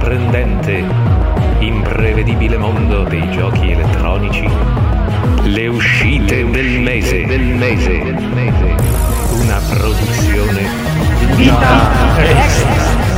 sorprendente, imprevedibile mondo dei giochi elettronici, le uscite del mese, del mese, una produzione Vita Extra.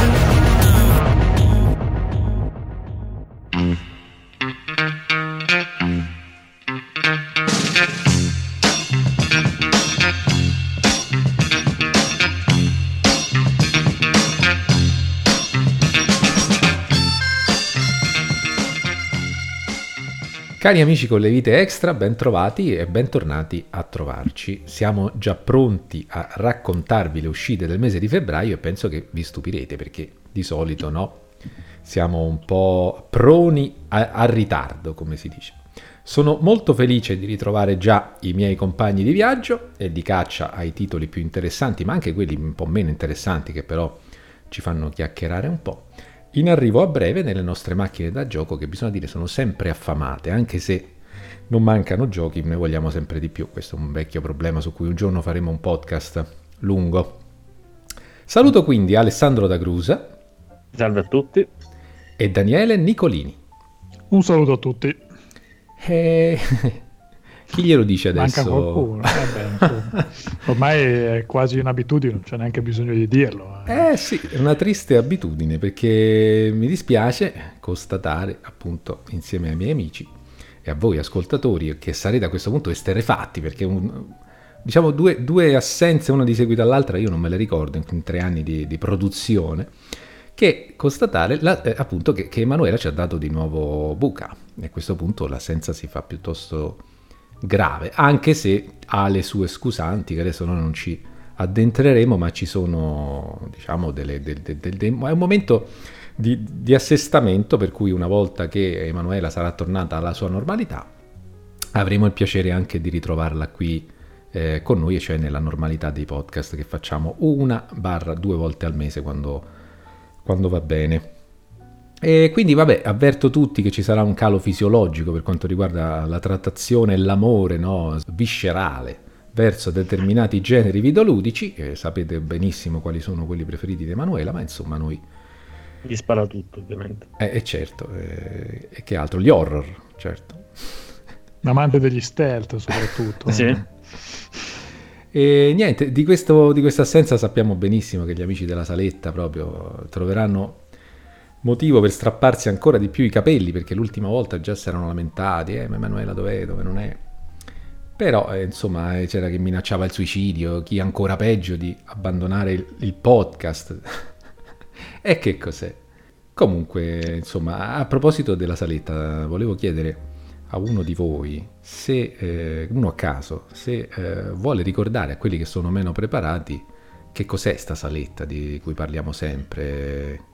Cari amici con le vite extra, ben trovati e bentornati a trovarci. Siamo già pronti a raccontarvi le uscite del mese di febbraio e penso che vi stupirete perché di solito no, siamo un po' proni a, a ritardo, come si dice. Sono molto felice di ritrovare già i miei compagni di viaggio e di caccia ai titoli più interessanti, ma anche quelli un po' meno interessanti che però ci fanno chiacchierare un po' in arrivo a breve nelle nostre macchine da gioco che bisogna dire sono sempre affamate, anche se non mancano giochi, ne vogliamo sempre di più. Questo è un vecchio problema su cui un giorno faremo un podcast lungo. Saluto quindi Alessandro da Grusa. Salve a tutti. E Daniele Nicolini. Un saluto a tutti. E... Chi glielo dice adesso? Manca qualcuno. Vabbè, Ormai è quasi un'abitudine, non c'è neanche bisogno di dirlo. Eh. eh sì, è una triste abitudine perché mi dispiace constatare appunto insieme ai miei amici e a voi ascoltatori che sarete a questo punto esterefatti perché un, diciamo due, due, assenze una di seguito all'altra io non me le ricordo in, in tre anni di, di produzione che constatare la, eh, appunto che, che Emanuela ci ha dato di nuovo buca e a questo punto l'assenza si fa piuttosto grave, anche se ha le sue scusanti, che adesso noi non ci addentreremo, ma ci sono, diciamo, delle, del, del, del, è un momento di, di, assestamento per cui una volta che Emanuela sarà tornata alla sua normalità, avremo il piacere anche di ritrovarla qui eh, con noi, cioè nella normalità dei podcast che facciamo una barra due volte al mese quando, quando va bene. E quindi vabbè, avverto tutti che ci sarà un calo fisiologico per quanto riguarda la trattazione e l'amore no, viscerale verso determinati generi videoludici, e sapete benissimo quali sono quelli preferiti di Emanuela, ma insomma noi... Gli spara tutto ovviamente. Eh, eh certo, eh, e che altro? Gli horror, certo. Amante degli stealth soprattutto. sì. E niente, di, questo, di questa assenza sappiamo benissimo che gli amici della saletta proprio troveranno motivo per strapparsi ancora di più i capelli, perché l'ultima volta già si erano lamentati, eh, ma Emanuela dov'è, dove non è. Però, eh, insomma, eh, c'era chi minacciava il suicidio, chi ancora peggio di abbandonare il, il podcast. e che cos'è? Comunque, insomma, a proposito della saletta, volevo chiedere a uno di voi, se, eh, uno a caso, se eh, vuole ricordare a quelli che sono meno preparati che cos'è sta saletta di cui parliamo sempre,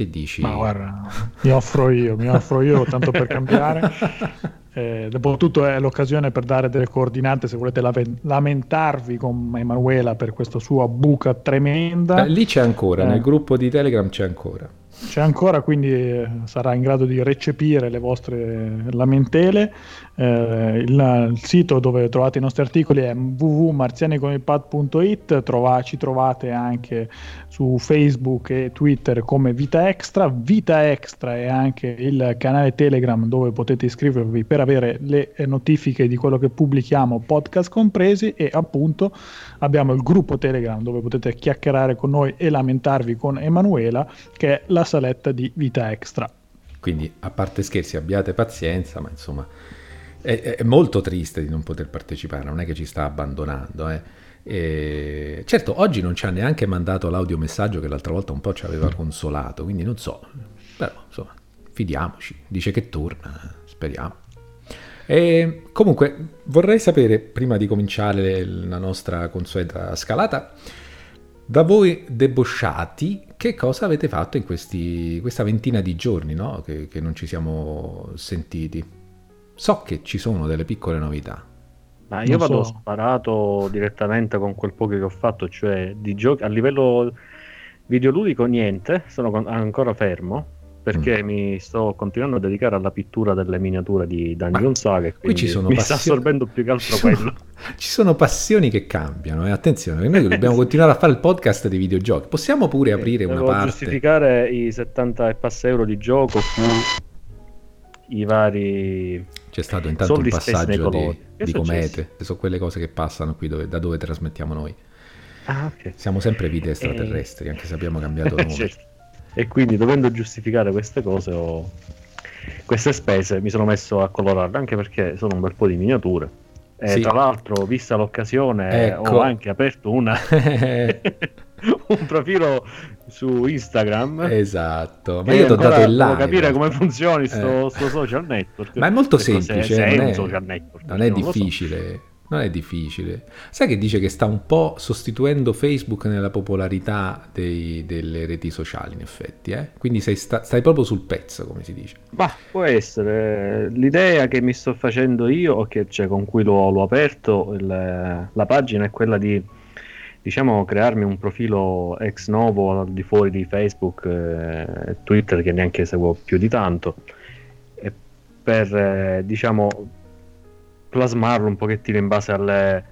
che dici? Ma guarda, mi offro io, mi offro io tanto per cambiare. Eh, dopotutto è l'occasione per dare delle coordinate se volete lamentarvi con Emanuela per questa sua buca tremenda. Eh, lì c'è ancora, eh. nel gruppo di Telegram c'è ancora. C'è ancora, quindi eh, sarà in grado di recepire le vostre lamentele. Eh, il, il, sito dove trovate i nostri articoli è www.marzianiconilpad.it, Trova, ci trovate anche su Facebook e Twitter come Vita Extra. Vita Extra è anche il canale Telegram dove potete iscrivervi per avere le notifiche di quello che pubblichiamo, podcast compresi, e appunto abbiamo il gruppo Telegram dove potete chiacchierare con noi e lamentarvi con Emanuela, che è la saletta di Vita Extra. Quindi, a parte scherzi, abbiate pazienza, ma insomma è, è, molto triste di non poter partecipare, non è che ci sta abbandonando. Eh. E, certo, oggi non ci ha neanche mandato l'audiomessaggio che l'altra volta un po' ci aveva consolato, quindi non so, però insomma, fidiamoci, dice che torna, speriamo. E, comunque, vorrei sapere, prima di cominciare la nostra consueta scalata, da voi debosciati, che cosa avete fatto in questi, questa ventina di giorni no? che, che non ci siamo sentiti? so che ci sono delle piccole novità. Ma io non vado so. sparato direttamente con quel poco che ho fatto, cioè di giochi a livello videoludico niente, sono con- ancora fermo. Perché mm. mi sto continuando a dedicare alla pittura delle miniature di Dungeon Saga qui ci sono mi passioni... sta assorbendo più che altro ci sono, quello. Ci sono passioni che cambiano, eh? attenzione, noi dobbiamo continuare a fare il podcast dei videogiochi. Possiamo pure aprire una parte... giustificare i 70 e passa euro di gioco su i vari c'è stato intanto un passaggio di, di comete sono quelle cose che passano qui dove, da dove trasmettiamo noi ah, okay. siamo sempre vite extraterrestri e... anche se abbiamo cambiato nome certo e quindi dovendo giustificare queste cose ho... queste spese mi sono messo a colorarle anche perché sono un bel po' di miniature. E sì. tra l'altro vista l'occasione ecco. ho anche aperto una un profilo su Instagram. Esatto. Ma io ti ho dato il like capire come funzioni sto, eh. sto social network. Ma è molto semplice se, non, è, social network, non è difficile non è difficile. Sai che dice che sta un po' sostituendo Facebook nella popolarità dei, delle reti sociali, in effetti. Eh? Quindi sta, stai proprio sul pezzo, come si dice. Ma può essere. L'idea che mi sto facendo io, o che, cioè, con cui l'ho, l'ho aperto, il, la pagina è quella di diciamo crearmi un profilo ex novo al di fuori di Facebook e Twitter che neanche seguo più di tanto per eh, diciamo plasmarlo un pochettino in base alle,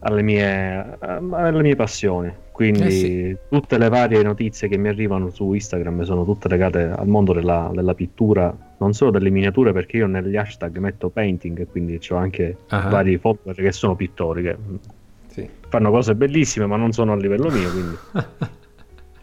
alle, mie, alle mie passioni. Quindi eh sì. tutte le varie notizie che mi arrivano su Instagram sono tutte legate al mondo della, della pittura, non solo delle miniature, perché io negli hashtag metto painting quindi ho anche uh-huh. vari follower che sono pittori che sì. fanno cose bellissime ma non sono a livello mio. Quindi.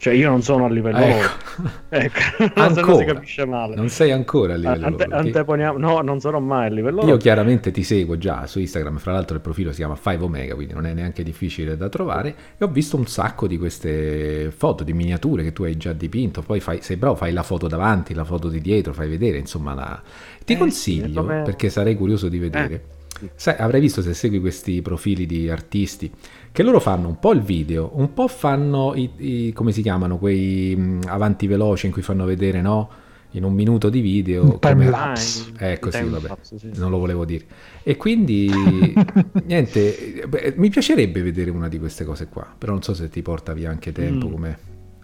Cioè io non sono a livello ecco. loro. Ecco, ancora. non si capisce male. Non sei ancora a livello Ante- loro. Anteponiamo... No, non sarò mai a livello Io loro. chiaramente ti seguo già su Instagram, fra l'altro il profilo si chiama 5 Omega, quindi non è neanche difficile da trovare e ho visto un sacco di queste foto, di miniature che tu hai già dipinto, poi fai, sei bravo, fai la foto davanti, la foto di dietro, fai vedere, insomma, la... ti eh, consiglio, sì, perché sarei curioso di vedere. Eh Sai, avrai visto se segui questi profili di artisti che loro fanno un po' il video, un po' fanno i, i come si chiamano quei mh, avanti veloci in cui fanno vedere, no? In un minuto di video. Time lapse. Ecco, sì, vabbè, lapse, sì. non lo volevo dire. E quindi, niente, beh, mi piacerebbe vedere una di queste cose qua, però non so se ti porta via anche tempo, mm. come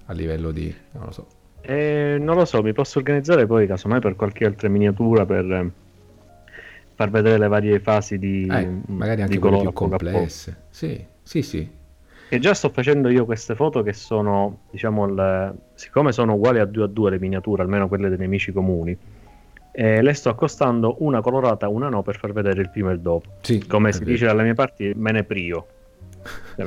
a livello di... non lo so. Eh, non lo so, mi posso organizzare poi casomai per qualche altra miniatura per far vedere le varie fasi di eh, magari anche di quelle più complesse. Sì, sì, sì. E già sto facendo io queste foto che sono, diciamo, le... siccome sono uguali a due a due le miniature, almeno quelle dei miei amici comuni, eh, le sto accostando una colorata, una no, per far vedere il prima e il dopo. Sì, Come si vero. dice dalle mie parti, me ne prio.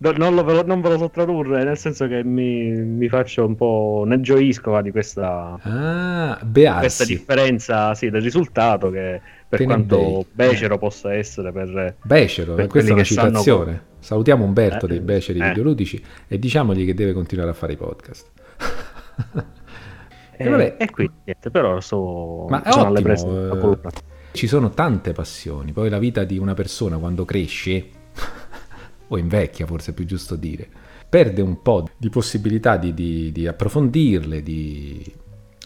non, lo, non, ve lo so tradurre, nel senso che mi, mi faccio un po'. ne gioisco di questa, ah, questa differenza sì, del risultato che per Te quanto becero possa essere per. Becero, per questa è una citazione. Sanno... Salutiamo Umberto eh, dei Beceri eh. videoludici e diciamogli che deve continuare a fare i podcast. e, vabbè. e quindi niente, però so, Ma sono alle prese. Eh, ci sono tante passioni, poi la vita di una persona quando cresce o invecchia forse è più giusto dire, perde un po' di possibilità di, di, di approfondirle, di,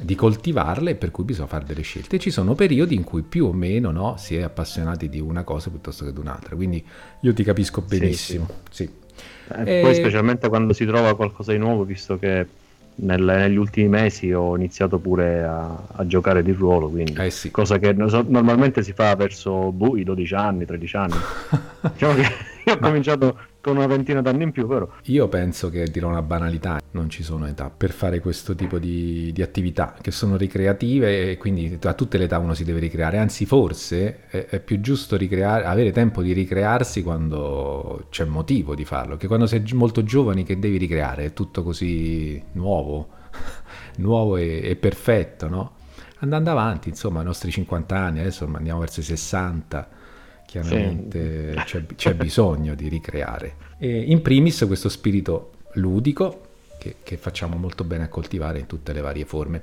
di, coltivarle, per cui bisogna fare delle scelte. Ci sono periodi in cui più o meno no, si è appassionati di una cosa piuttosto che di un'altra, quindi io ti capisco benissimo. Sì, sì. Eh, e... Poi specialmente quando si trova qualcosa di nuovo, visto che nel, negli ultimi mesi ho iniziato pure a, a giocare di ruolo, quindi eh sì. cosa che normalmente si fa verso boh, i 12 anni, 13 anni. diciamo che io ho Ma... cominciato con una ventina d'anni in più, però. Io penso che dirò una banalità, non ci sono età per fare questo tipo di, di, attività che sono ricreative e quindi a tutte le età uno si deve ricreare, anzi forse è, è più giusto ricreare, avere tempo di ricrearsi quando c'è motivo di farlo, che quando sei molto giovani che devi ricreare, è tutto così nuovo, nuovo e, e perfetto, no? Andando avanti, insomma, ai nostri 50 anni, adesso andiamo verso i 60 chiaramente sì. c'è, c'è, bisogno di ricreare. E in primis questo spirito ludico che, che, facciamo molto bene a coltivare in tutte le varie forme.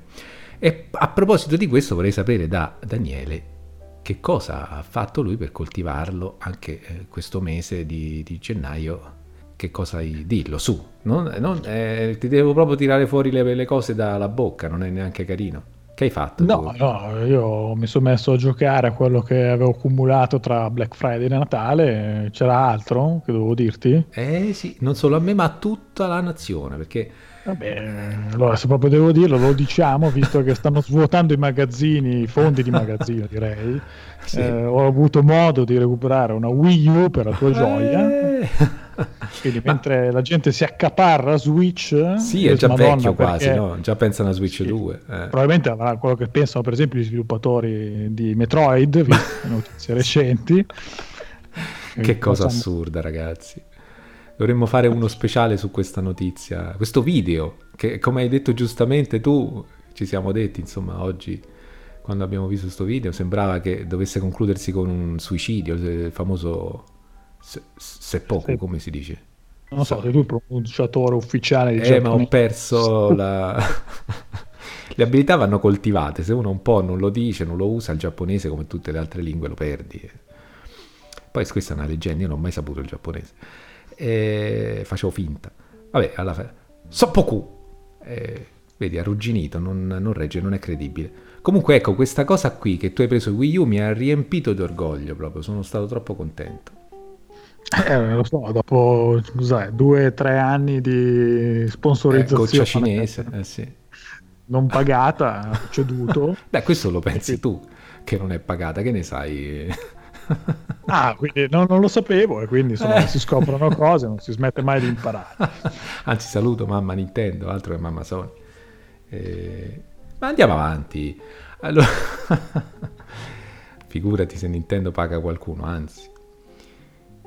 E a proposito di questo vorrei sapere da Daniele che cosa ha fatto lui per coltivarlo anche eh, questo mese di, di, gennaio. Che cosa hai? Dillo su, non, non, eh, ti devo proprio tirare fuori le, le cose dalla bocca, non è neanche carino. Che hai fatto? No, no, io mi sono messo a giocare a quello che avevo accumulato tra Black Friday e Natale. C'era altro che dovevo dirti? Eh sì, non solo a me, ma a tutta la nazione, perché Vabbè, allora se proprio devo dirlo, lo diciamo, visto che stanno svuotando i magazzini, i fondi di magazzino direi. Sì. Eh, ho avuto modo di recuperare una Wii U per la tua gioia. Eh. Quindi mentre la gente si accaparra Switch, Sì, è già Madonna, vecchio quasi, no? Già pensano a Switch Sì. 2. eh. Probabilmente avrà quello che pensano, per esempio, gli sviluppatori di Metroid, notizie recenti. Che cosa Facciamo- assurda, ragazzi. Dovremmo fare uno speciale su questa notizia, questo video, che come hai detto giustamente tu, ci siamo detti, insomma, oggi, quando abbiamo visto questo video, sembrava che dovesse concludersi con un suicidio, il famoso se- seppoku, Sì. come si dice. Non so, sei tu il pronunciatore ufficiale di Eh, ma ho perso la... Le abilità vanno coltivate, se uno un po' non lo dice, non lo usa, il giapponese come tutte le altre lingue lo perdi. Poi questa è una leggenda, io non ho mai saputo il giapponese. E facevo finta. Vabbè, alla fine... Soppoku! Eh, vedi, arrugginito, non, non regge, non è credibile. Comunque ecco, questa cosa qui che tu hai preso Wii U mi ha riempito di orgoglio proprio, sono stato troppo contento. Eh, lo so, dopo due o tre anni di Eh, sponsorizzazione goccia cinese, eh sì. non pagata, ceduto. Beh, questo lo pensi tu, che non è pagata, che ne sai? Ah, quindi no- non lo sapevo e quindi insomma, Eh. si scoprono cose, non si smette mai di imparare. Anzi, saluto mamma Nintendo, altro che mamma Sony. Eh, Ma andiamo avanti. Allora... Figurati se Nintendo paga qualcuno, anzi.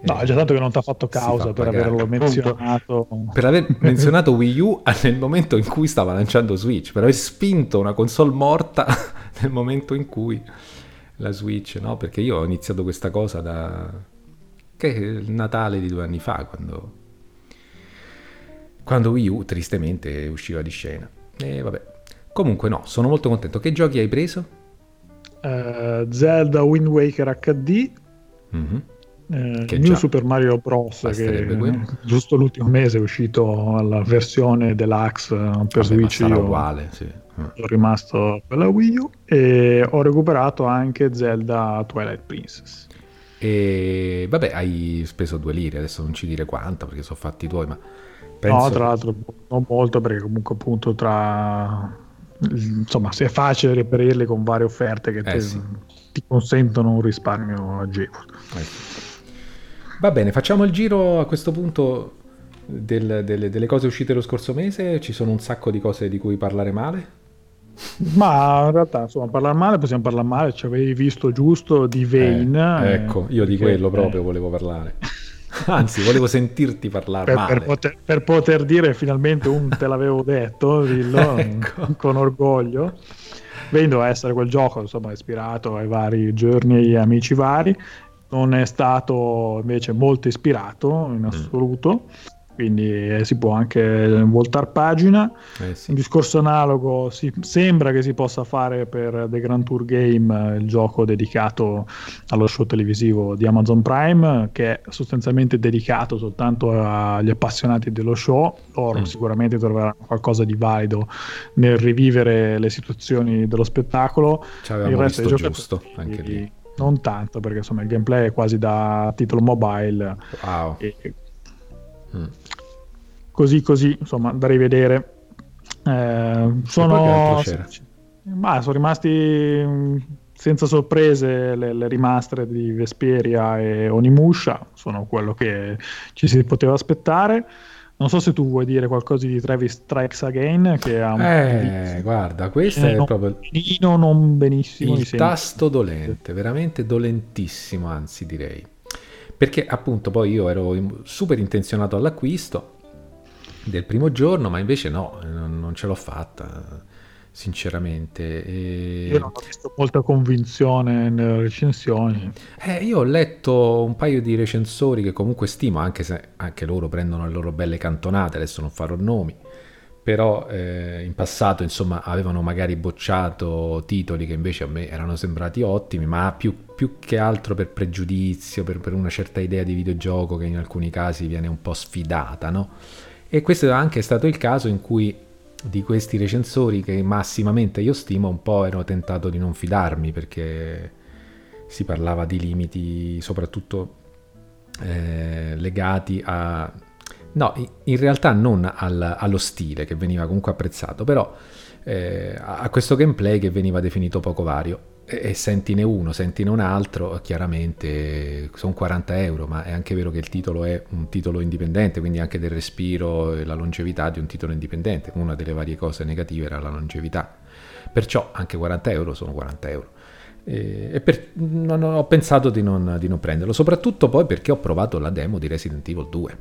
No, Eh, è già tanto che non ti ha fatto causa per pagare. averlo menzionato. Per aver menzionato Wii U nel momento in cui stava lanciando Switch, per aver spinto una console morta nel momento in cui la Switch, no? Perché io ho iniziato questa cosa da... che è il Natale di due anni fa, quando... quando Wii U tristemente usciva di scena. E vabbè. Comunque no, sono molto contento. Che giochi hai preso? Eh, Zelda Wind Waker HD, Mhm. Eh, Che New Super Mario Bros. che quello. giusto l'ultimo mese è uscito alla versione deluxe eh, per Vabbè, Switch. Io uguale, sì. Sono rimasto per la Wii U e ho recuperato anche Zelda Twilight Princess. E vabbè, hai speso due lire, adesso non ci dire quanto perché sono fatti tuoi, ma penso... No, tra l'altro non molto perché comunque appunto tra insomma se è facile reperirli con varie offerte che Eh, te- sì. ti consentono un risparmio agevole. Eh. Va bene, facciamo il giro a questo punto del- delle, delle cose uscite lo scorso mese. Ci sono un sacco di cose di cui parlare male. Ma in realtà insomma parlare male possiamo parlare male, ci avevi visto giusto di Vane. Eh, eh, ecco, io di quello proprio eh, volevo parlare. Anzi, volevo sentirti parlare per, male. per poter, per poter dire finalmente un te l'avevo detto, dillo Ecco. con orgoglio. Vane doveva essere quel gioco, insomma, ispirato ai vari journey e amici vari. Non è stato invece molto ispirato Mm. in assoluto, quindi eh, si può anche voltare pagina. Eh sì. Un discorso analogo si- sembra che si possa fare per The Grand Tour Game, eh, il gioco dedicato allo show televisivo di Amazon Prime, che è sostanzialmente dedicato soltanto agli appassionati dello show. Loro Mm. sicuramente troveranno qualcosa di valido nel rivivere le situazioni dello spettacolo. Ci avevamo visto dei giusto giocatori anche lì. Non tanto, perché insomma il gameplay è quasi da titolo mobile. Wow. E Mm. così così insomma da rivedere Eh, sono ma sono rimasti mh, senza sorprese le, le rimastre di Vesperia e Onimusha sono quello che ci si poteva aspettare non so se tu vuoi dire qualcosa di Travis Strikes Again che ha un Eh, guarda, questo è non proprio benino, non benissimo il tasto dolente, veramente dolentissimo, anzi direi. Perché appunto poi io ero super intenzionato all'acquisto del primo giorno, ma invece no, non, non ce l'ho fatta, sinceramente. E- io non ho visto molta convinzione nelle recensioni Eh, io ho letto un paio di recensori che comunque stimo, anche se anche loro prendono le loro belle cantonate, adesso non farò nomi, però eh, in passato insomma avevano magari bocciato titoli che invece a me erano sembrati ottimi, ma più, più che altro per pregiudizio, per, per una certa idea di videogioco che in alcuni casi viene un po' sfidata, no? E questo è anche stato il caso in cui di questi recensori che massimamente io stimo, un po' ero tentato di non fidarmi perché si parlava di limiti soprattutto eh, legati a... No, in realtà non al, allo stile che veniva comunque apprezzato, però eh, a questo gameplay che veniva definito poco vario. E, sentine uno, sentine un altro, chiaramente sono 40 euro, ma è anche vero che il titolo è un titolo indipendente, quindi anche del respiro e la longevità di un titolo indipendente. Una delle varie cose negative era la longevità. Perciò anche 40 euro sono 40 euro. E, per, non, ho pensato di non, di non, prenderlo, soprattutto poi perché ho provato la demo di Resident Evil 2.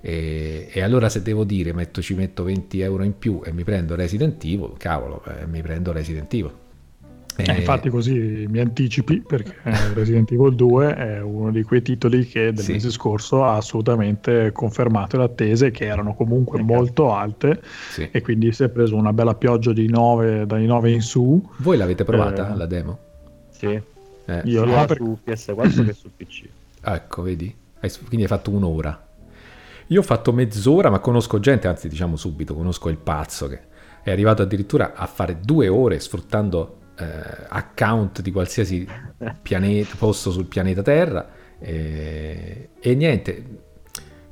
E, e allora se devo dire metto, ci metto 20 euro in più e mi prendo Resident Evil, cavolo, eh, mi prendo Resident Evil. Eh, infatti così mi anticipi perché Resident Evil 2 è uno di quei titoli che del sì. mese scorso ha assolutamente confermato le attese che erano comunque ecco. molto alte sì. e quindi si è preso una bella pioggia di 9 dai 9 in su. Voi l'avete provata eh, la demo? Sì. Eh. Io sia per... su PS4 che su PC. Ecco, vedi? Quindi hai fatto un'ora. Io ho fatto mezz'ora, ma conosco gente, anzi diciamo subito, conosco il pazzo che è arrivato addirittura a fare due ore sfruttando eh, account di qualsiasi pianeta, posto sul pianeta Terra. E, e niente,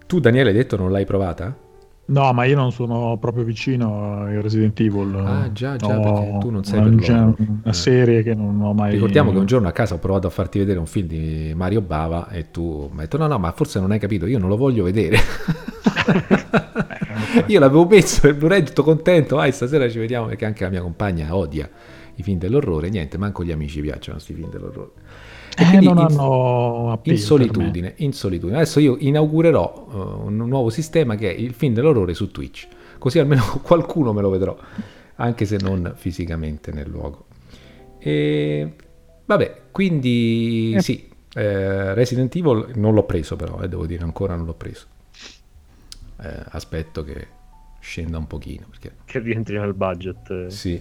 tu Daniele hai detto non l'hai provata? No, ma io non sono proprio vicino a Resident Evil. Ah, già, già, no, perché tu non sei una, per una eh. serie che non ho mai Ricordiamo che un giorno a casa ho provato a farti vedere un film di Mario Bava e tu mi hai detto no, no, ma forse non hai capito, io non lo voglio vedere. io l'avevo messo per Blu-ray tutto contento, vai, stasera ci vediamo perché anche la mia compagna odia i film dell'orrore, niente, manco gli amici piacciono questi film dell'orrore. E eh, non hanno in solitudine, in solitudine. Adesso io inaugurerò uh, un nuovo sistema che è il film dell'orrore su Twitch, così almeno qualcuno me lo vedrò, anche se non fisicamente nel luogo. E vabbè, quindi eh. sì, eh, Resident Evil non l'ho preso però, eh, devo dire, ancora non l'ho preso. Eh, aspetto che scenda un pochino. Perché... Che rientri nel budget. Sì.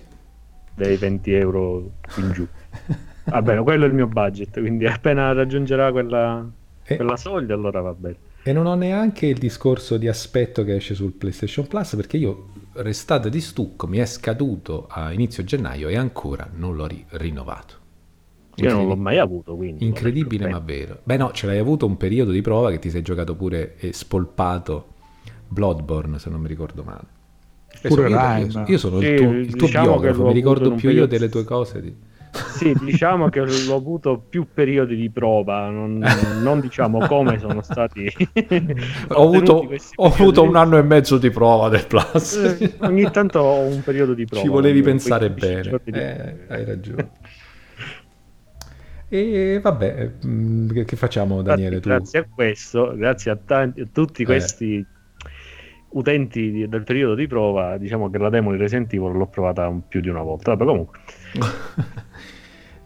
Dei 20 euro in giù. Va bene, quello è il mio budget, quindi appena raggiungerà quella, e... quella soglia allora va bene. E non ho neanche il discorso di aspetto che esce sul PlayStation Plus perché io restate di stucco, mi è scaduto a inizio gennaio e ancora non l'ho ri- rinnovato. Io non l'ho mai avuto, quindi. Incredibile ma vero. Beh no, ce l'hai avuto un periodo di prova che ti sei giocato pure e spolpato Bloodborne, se non mi ricordo male. Pure io, io, io, sono sì, il tuo, il tuo diciamo biografo, mi ricordo più io delle tue cose. Di... Sì, diciamo che ho avuto più periodi di prova, non, non diciamo come sono stati. ho avuto, ho avuto un anno e mezzo di prova del Plus. Eh, ogni tanto ho un periodo di prova. Ci volevi pensare bene, eh, hai ragione. E vabbè, mm, che facciamo Daniele? Infatti, grazie a questo, grazie a, tanti, a tutti eh. questi utenti di, del periodo di prova, diciamo che la demo di Resident Evil l'ho provata più di una volta. Vabbè, comunque.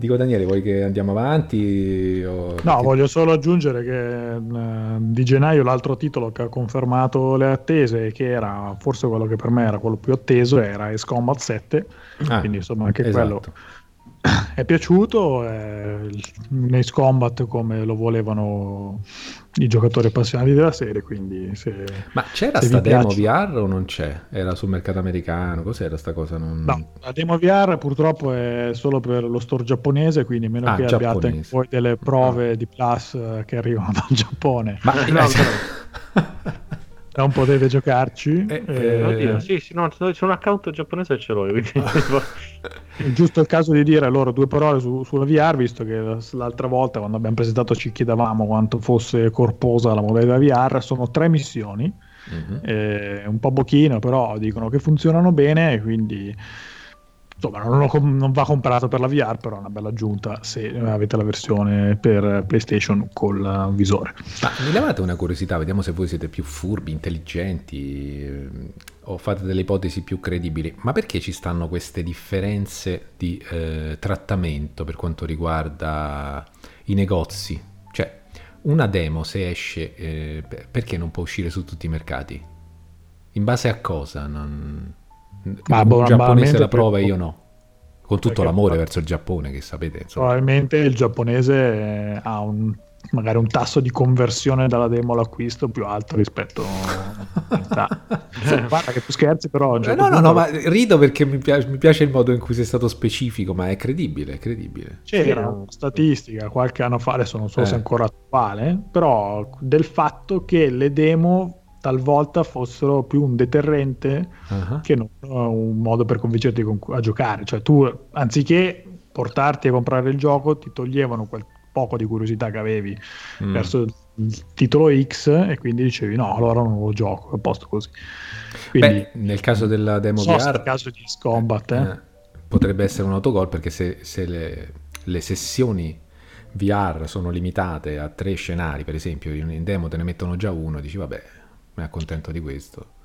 Dico Daniele, vuoi che andiamo avanti? O... No, ti... voglio solo aggiungere che uh, di gennaio l'altro titolo che ha confermato le attese, che era forse quello che per me era quello più atteso, era Ace Combat 7. Ah, quindi insomma anche esatto. quello è piaciuto è un Ace Combat come lo volevano i giocatori appassionati della serie quindi se, ma c'era sta demo piace... VR o non c'è? era sul mercato americano cos'era sta cosa? Non... no, la demo VR purtroppo è solo per lo store giapponese quindi meno ah, che giapponese. abbiate poi delle prove ah. di Plus che arrivano dal Giappone ma no, non potete giocarci. Eh, eh, oddio, sì, sì, no, c'è un account giapponese e ce l'ho. Quindi... è giusto il caso di dire loro due parole su, sulla VR, visto che l'altra volta quando abbiamo presentato ci chiedevamo quanto fosse corposa la modalità VR, sono tre missioni, mm-hmm. eh, un po' pochino, però dicono che funzionano bene, quindi insomma non, lo, non, va comprato per la VR però è una bella aggiunta se avete la versione per PlayStation col visore. Ma mi levate una curiosità vediamo se voi siete più furbi intelligenti eh, o fate delle ipotesi più credibili. Ma perché ci stanno queste differenze di eh, trattamento per quanto riguarda i negozi? Cioè una demo se esce eh, perché non può uscire su tutti i mercati? In base a cosa? Non ma il giapponese la prova e io no. Con tutto l'amore verso il Giappone, che sapete. Insomma. Probabilmente il giapponese ha un magari un tasso di conversione dalla demo all'acquisto più alto rispetto guarda che tu scherzi però eh, no no no ma rido perché mi piace, mi piace, il modo in cui sei stato specifico ma è credibile è credibile c'era una statistica qualche anno fa adesso non so eh. se ancora attuale però del fatto che le demo talvolta fossero più un deterrente uh-huh. che non un modo per convincerti a giocare cioè tu anziché portarti a comprare il gioco ti toglievano quel poco di curiosità che avevi mm. verso il titolo X e quindi dicevi no, allora non lo gioco, a posto così. Quindi, Beh, nel caso della demo so VR... Nel caso di Scombat, eh, eh. potrebbe essere un autogol perché se, se le, le, sessioni VR sono limitate a tre scenari, per esempio, in demo te ne mettono già uno, dici vabbè, mi accontento di questo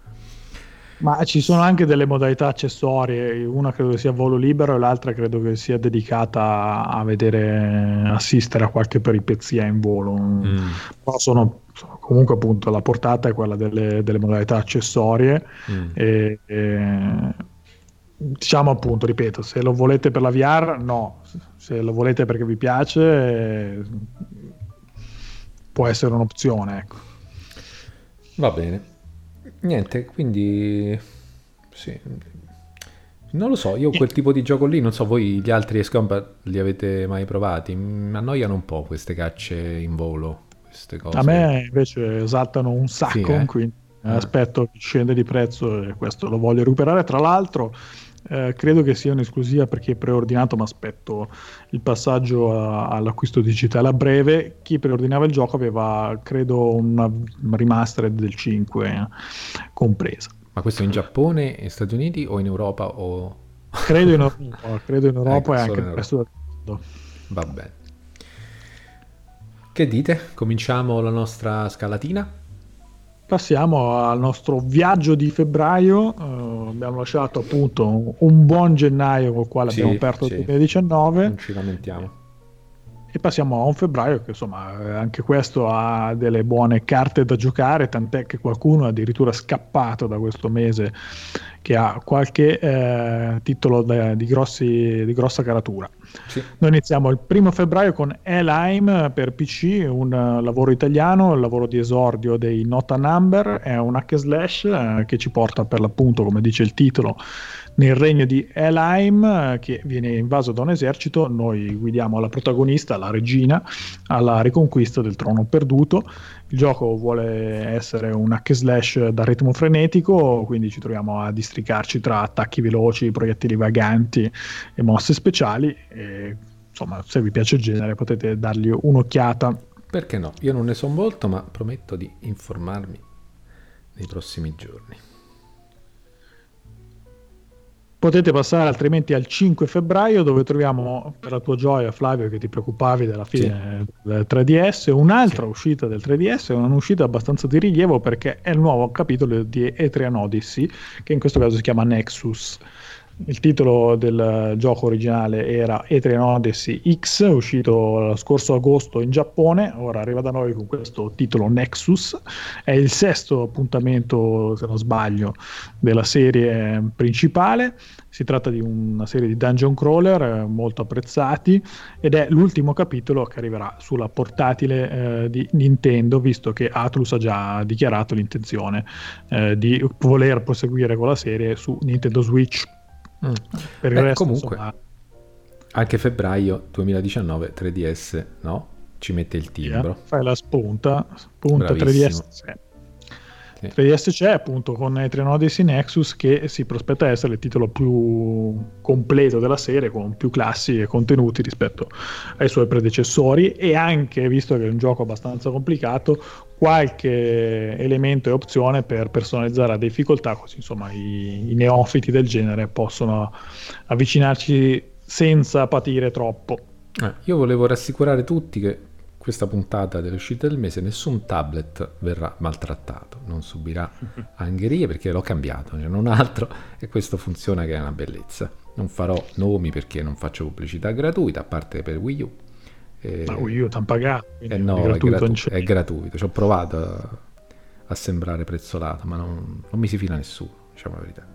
ma ci sono anche delle modalità accessorie, una credo che sia volo libero e l'altra credo che sia dedicata a vedere, assistere a qualche peripezia in volo. Mm. Però sono, sono, comunque appunto la portata è quella delle, delle modalità accessorie. Mm. E, e, diciamo appunto, ripeto, se lo volete per la VR, no, se lo volete perché vi piace, può essere un'opzione. Ecco. Va bene. Niente, quindi sì. Non lo so, io quel tipo di gioco lì, non so, voi gli altri Escombat li avete mai provati? Mi annoiano un po' queste cacce in volo, queste cose. A me invece esaltano un sacco, sì, eh? quindi eh. aspetto che scende di prezzo e questo lo voglio recuperare. Tra l'altro eh, credo che sia un'esclusiva perché è preordinato, ma aspetto il passaggio a, all'acquisto digitale a breve. Chi preordinava il gioco aveva, credo, una remastered del 5 eh, compresa. Ma questo in Giappone, in Stati Uniti o in Europa? O... Credo in Europa, credo in Europa ecco, e anche nel resto del mondo. Va bene. Che dite? Cominciamo la nostra scalatina? Passiamo al nostro viaggio di febbraio, uh, abbiamo lasciato appunto un buon gennaio con il quale sì, abbiamo aperto il 2019. Non ci lamentiamo. E passiamo a un febbraio che insomma eh, anche questo ha delle buone carte da giocare, tant'è che qualcuno è addirittura scappato da questo mese che ha qualche eh, titolo da, di, grossi, di, grossa caratura. Sì. Noi iniziamo il primo febbraio con Elheim per PC, un uh, lavoro italiano, il lavoro di esordio dei Not a Number, è un hack slash uh, che ci porta per l'appunto, come dice il titolo, nel regno di Elheim che viene invaso da un esercito, noi guidiamo la protagonista, la regina, alla riconquista del trono perduto. Il gioco vuole essere un hack slash da ritmo frenetico, quindi ci troviamo a districarci tra attacchi veloci, proiettili vaganti e mosse speciali. E, insomma, se vi piace il genere potete dargli un'occhiata. Perché no? Io non ne so molto, ma prometto di informarmi nei prossimi giorni. Potete passare altrimenti al 5 febbraio dove troviamo per la tua gioia Flavio che ti preoccupavi della fine sì. del 3DS, un'altra sì. uscita del 3DS, un'uscita abbastanza di rilievo perché è il nuovo capitolo di Etrian Odyssey che in questo caso si chiama Nexus. Il titolo del gioco originale era Etrian Odyssey X, uscito lo scorso agosto in Giappone, ora arriva da noi con questo titolo Nexus, è il sesto appuntamento, se non sbaglio, della serie principale, si tratta di una serie di dungeon crawler eh, molto apprezzati ed è l'ultimo capitolo che arriverà sulla portatile eh, di Nintendo, visto che Atlus ha già dichiarato l'intenzione eh, di voler proseguire con la serie su Nintendo Switch. Mm. Per Beh, resto, comunque, insomma... anche febbraio 2019 3DS, no? Ci mette il timbro. Yeah, fai la spunta, Bravissimo. 3DS. Sì. 3DS c'è appunto con Etrian Odyssey Nexus che si prospetta essere il titolo più completo della serie con più classi e contenuti rispetto ai suoi predecessori e anche visto che è un gioco abbastanza complicato qualche elemento e opzione per personalizzare a difficoltà, così insomma i, i neofiti del genere possono avvicinarci senza patire troppo. Eh, io volevo rassicurare tutti che questa puntata dell'uscita del mese nessun tablet verrà maltrattato, non subirà angherie perché l'ho cambiato, c'è un altro e questo funziona che è una bellezza. Non farò nomi perché non faccio pubblicità gratuita, a parte per Wii U ma Wii U ti hanno pagato? Eh no, è gratuito, è, gratu- è gratuito. Ci ho provato a, a sembrare prezzolato, ma non, non, mi si fila nessuno, diciamo la verità.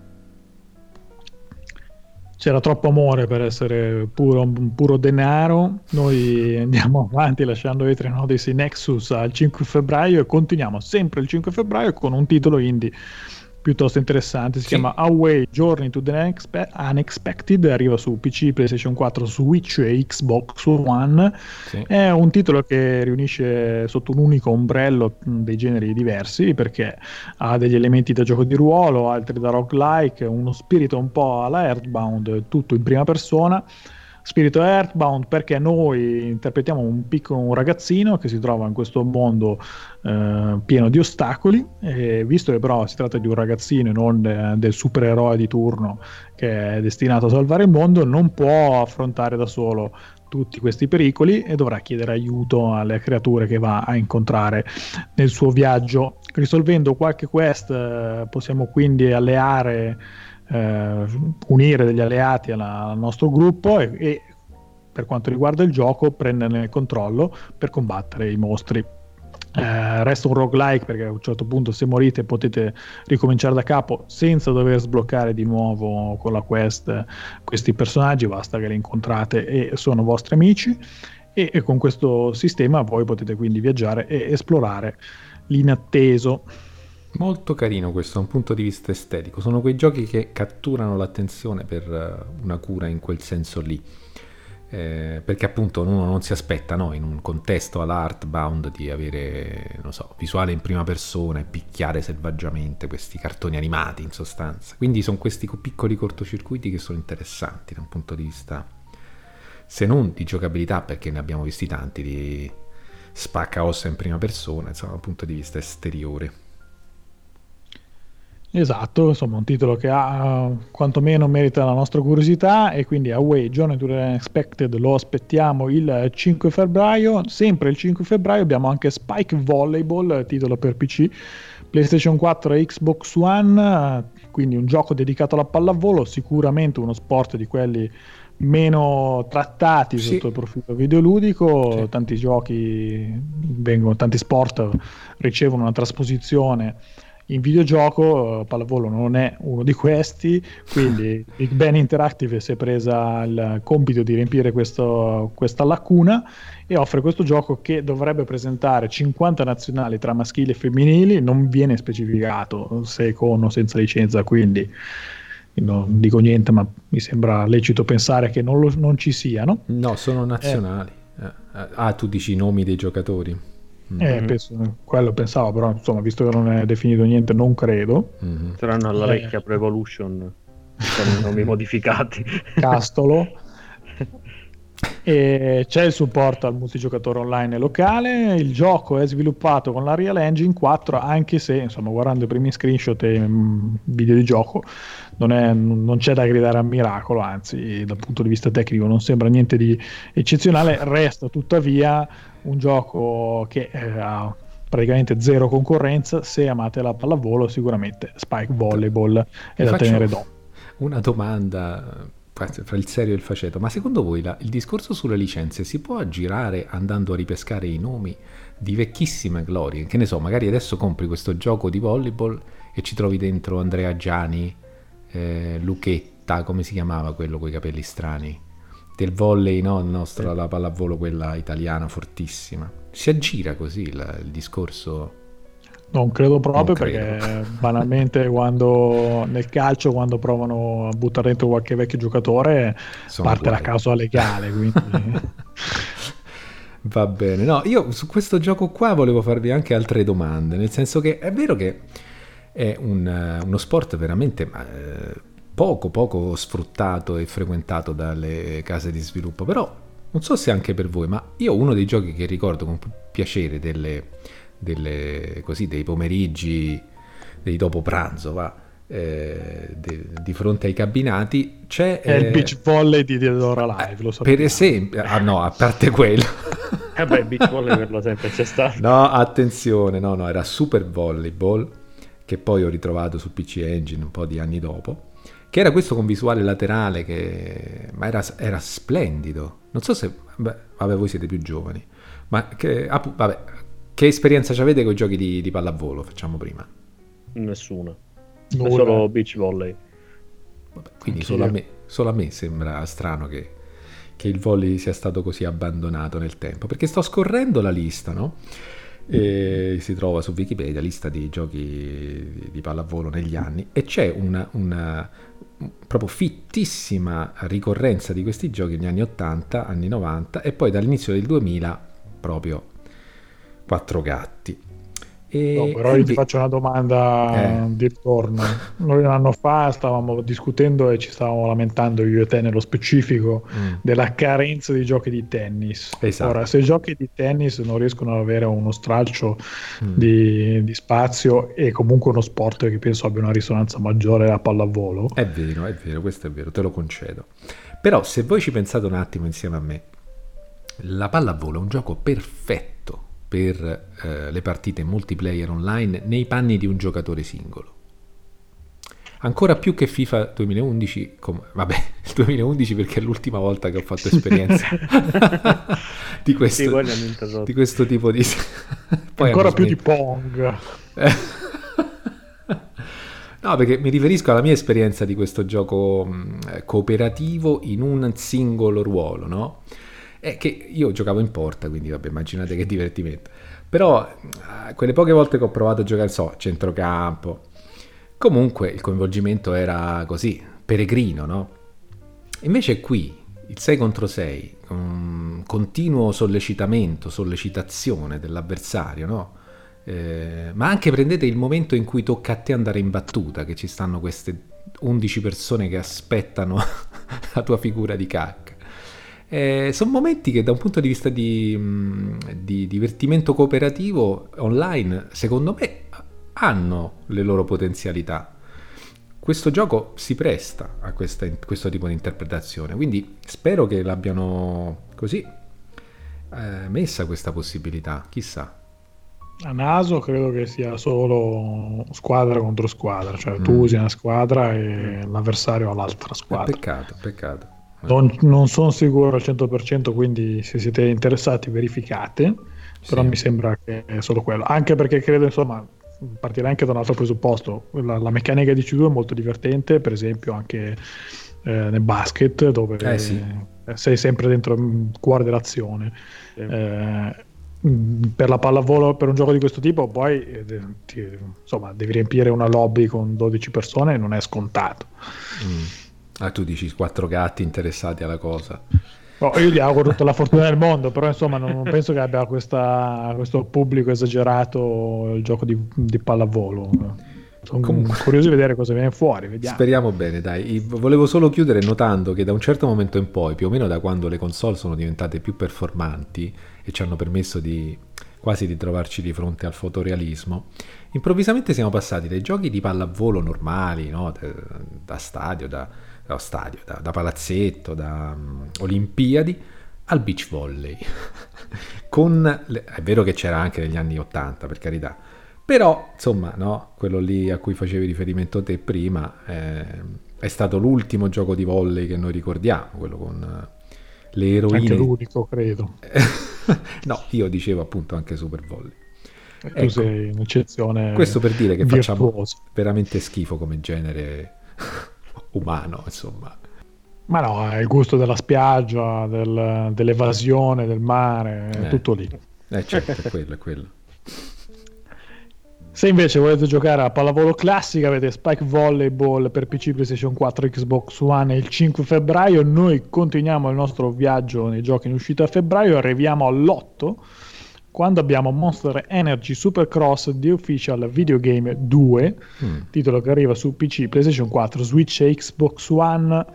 c'era troppo amore per essere puro, puro denaro. Noi andiamo avanti lasciando i Train Odyssey Nexus al 5 febbraio e continuiamo sempre il 5 febbraio con un titolo indie piuttosto interessante. Si sì. chiama Away Journey to the Unexpected. Arriva su PC, PlayStation 4, Switch e Xbox One. Sì. È un titolo che riunisce sotto un unico ombrello dei generi diversi perché ha degli elementi da gioco di ruolo, altri da roguelike, uno spirito un po' alla Earthbound, tutto in prima persona spirito Earthbound perché noi interpretiamo un piccolo un ragazzino che si trova in questo mondo eh, pieno di ostacoli e visto che però si tratta di un ragazzino e non de, del supereroe di turno che è destinato a salvare il mondo non può affrontare da solo tutti questi pericoli e dovrà chiedere aiuto alle creature che va a incontrare nel suo viaggio risolvendo qualche quest eh, possiamo quindi alleare eh, unire degli alleati alla, al nostro gruppo e, e, per quanto riguarda il gioco prenderne il controllo per combattere i mostri. Eh, resta un roguelike perché a un certo punto se morite potete ricominciare da capo senza dover sbloccare di nuovo con la quest questi personaggi, basta che li incontrate e sono vostri amici. E, e con questo sistema voi potete quindi viaggiare e esplorare l'inatteso. Molto carino questo da un punto di vista estetico, sono quei giochi che catturano l'attenzione per eh, una cura in quel senso lì, eh, perché appunto uno non si aspetta no, in un contesto all'artbound di avere, non so, visuale in prima persona e picchiare selvaggiamente questi cartoni animati in sostanza, quindi sono questi piccoli cortocircuiti che sono interessanti da un punto di vista, se non di giocabilità, perché ne abbiamo visti tanti, di spacca ossa in prima persona, insomma, da un punto di vista esteriore. Esatto, insomma un titolo che ha quantomeno merita la nostra curiosità e quindi Away Journey to the Unexpected lo aspettiamo il 5 febbraio, sempre il 5 febbraio abbiamo anche Spike Volleyball, titolo per PC, PlayStation 4 e Xbox One, quindi un gioco dedicato alla pallavolo, sicuramente uno sport di quelli meno trattati sì. sotto il profilo videoludico, sì. tanti giochi vengono, tanti sport ricevono una trasposizione in videogioco pallavolo non è uno di questi, quindi Big Ben Interactive si è presa il compito di riempire questo, questa lacuna e offre questo gioco che dovrebbe presentare 50 nazionali tra maschili e femminili, non viene specificato se con o senza licenza, quindi non dico niente, ma mi sembra lecito pensare che non, lo, non ci siano. No, sono nazionali. Eh. Ah, tu dici i nomi dei giocatori. Eh, mm-hmm. penso, quello pensavo, però insomma, visto che non è definito niente, non credo. Mm-hmm. Saranno alla eh. vecchia Pro Evolution con i nomi modificati. Castolo. e c'è il supporto al multigiocatore online locale. Il gioco è sviluppato con la Real Engine 4, anche se, insomma, guardando i primi screenshot e um, video di gioco, non, è, non, c'è da gridare a miracolo, anzi, dal punto di vista tecnico non sembra niente di eccezionale. Resta tuttavia un gioco che eh, ha praticamente zero concorrenza. Se amate la pallavolo, sicuramente Spike Volleyball è da tenere d'occhio. Una domanda fra il serio e il faceto, ma secondo voi la, il discorso sulle licenze si può aggirare andando a ripescare i nomi di vecchissime glorie? Che ne so, magari adesso compri questo gioco di volleyball e ci trovi dentro Andrea Giani, eh, Luchetta, come si chiamava quello con i capelli strani? Del volley, no? Il nostro, la pallavolo, quella italiana fortissima. Si aggira così il, il discorso? Non credo proprio non credo. perché banalmente quando nel calcio quando provano a buttare dentro qualche vecchio giocatore Sono parte guai. la causa legale. Quindi... Va bene, no, io su questo gioco qua volevo farvi anche altre domande, nel senso che è vero che è un, uno sport veramente eh, poco poco sfruttato e frequentato dalle case di sviluppo, però non so se anche per voi, ma io uno dei giochi che ricordo con piacere delle, delle, così, dei pomeriggi, dei dopo pranzo, va, eh, de, di fronte ai cabinati c'è... È eh, il beach volley di Deodora Live, lo so. Per esempio, ah no, a parte quello. eh beh, beach volley per lo sempre c'è stato. No, attenzione, no, no, era Super Volleyball, che poi ho ritrovato su PC Engine un po' di anni dopo che era questo con visuale laterale, che... ma era, era splendido. Non so se, beh, vabbè, voi siete più giovani, ma che, ah, vabbè, che esperienza avete con i giochi di, di pallavolo? Facciamo prima. Nessuna. Nulla. Solo beach volley. Vabbè, quindi solo a, me, Solo a me sembra strano che, che il volley sia stato così abbandonato nel tempo, perché sto scorrendo la lista, no? E si trova su Wikipedia lista di giochi di pallavolo negli anni e c'è una, una proprio fittissima ricorrenza di questi giochi negli anni 80, anni 90 e poi dall'inizio del 2000 proprio quattro gatti. E no, però io ti faccio una domanda eh. di ritorno. Noi un anno fa stavamo discutendo e ci stavamo lamentando io e te nello specifico mm. della carenza di giochi di tennis. Esatto. Ora, se i giochi di tennis non riescono ad avere uno stralcio mm. di, di, spazio e comunque uno sport che penso abbia una risonanza maggiore a pallavolo. È vero, è vero, questo è vero, te lo concedo. Però se voi ci pensate un attimo insieme a me, la pallavolo è un gioco perfetto per eh, le partite multiplayer online nei panni di un giocatore singolo. Ancora più che FIFA 2011, com- vabbè, il 2011 perché è l'ultima volta che ho fatto esperienza di, questo, sì, di, questo, tipo di... Poi Ancora più di Pong. No, perché mi riferisco alla mia esperienza di questo gioco mh, cooperativo in un singolo ruolo, no? È che io giocavo in porta, quindi vabbè, immaginate che divertimento. Però eh, quelle poche volte che ho provato a giocare, so, centrocampo, comunque il coinvolgimento era così, peregrino, no? Invece qui, il 6 contro 6, un continuo sollecitamento, sollecitazione dell'avversario, no? Eh, ma anche prendete il momento in cui tocca a te andare in battuta, che ci stanno queste 11 persone che aspettano la tua figura di cacca. Eh, sono momenti che da un punto di vista di, mm, di, divertimento cooperativo online, secondo me, hanno le loro potenzialità. Questo gioco si presta a questa, questo tipo di interpretazione, quindi spero che l'abbiano così eh, messa questa possibilità, chissà. A naso credo che sia solo squadra contro squadra, cioè mm. tu usi una squadra e l'avversario ha l'altra squadra. È peccato, peccato. Non, non sono sicuro al 100%, quindi se siete interessati verificate, però sì. mi sembra che è solo quello. Anche perché credo, insomma, partirei anche da un altro presupposto. La, la meccanica di C2 è molto divertente, per esempio anche eh, nel basket, dove eh, sì. sei sempre dentro il cuore dell'azione. Sì. Eh, per la pallavolo, per un gioco di questo tipo, poi eh, ti, insomma, devi riempire una lobby con 12 persone e non è scontato. Mm. Ah, tu dici quattro gatti interessati alla cosa. Oh, io gli auguro tutta la fortuna del mondo, però insomma non, penso che abbia questa, questo pubblico esagerato il gioco di, di pallavolo. Sono Comunque, curioso di vedere cosa viene fuori. Vediamo. Speriamo bene, dai. Volevo solo chiudere notando che da un certo momento in poi, più o meno da quando le console sono diventate più performanti e ci hanno permesso di quasi di trovarci di fronte al fotorealismo, improvvisamente siamo passati dai giochi di pallavolo normali, no? da stadio, da, da stadio, da, da palazzetto, da um, Olimpiadi al beach volley. Con le, è vero che c'era anche negli anni 80, per carità, però insomma, no, quello lì a cui facevi riferimento te prima eh, è stato l'ultimo gioco di volley che noi ricordiamo, quello con uh, le eroine. Anche l'unico, credo. no, io dicevo appunto anche Super Volley. Tu ecco, sei un'eccezione. Questo per dire che virtuoso. facciamo veramente schifo come genere umano, insomma. Ma no, è il gusto della spiaggia, del, dell'evasione, del mare, è eh. tutto lì. Eh certo, è quello, è quello. Se invece volete giocare a pallavolo classica, avete Spike Volleyball per PC, PlayStation 4, Xbox One il 5 febbraio. Noi continuiamo il nostro viaggio nei giochi in uscita a febbraio, arriviamo all'8 quando abbiamo Monster Energy Supercross The Official Videogame 2, mm. titolo che arriva su PC, PlayStation 4, Switch e Xbox One.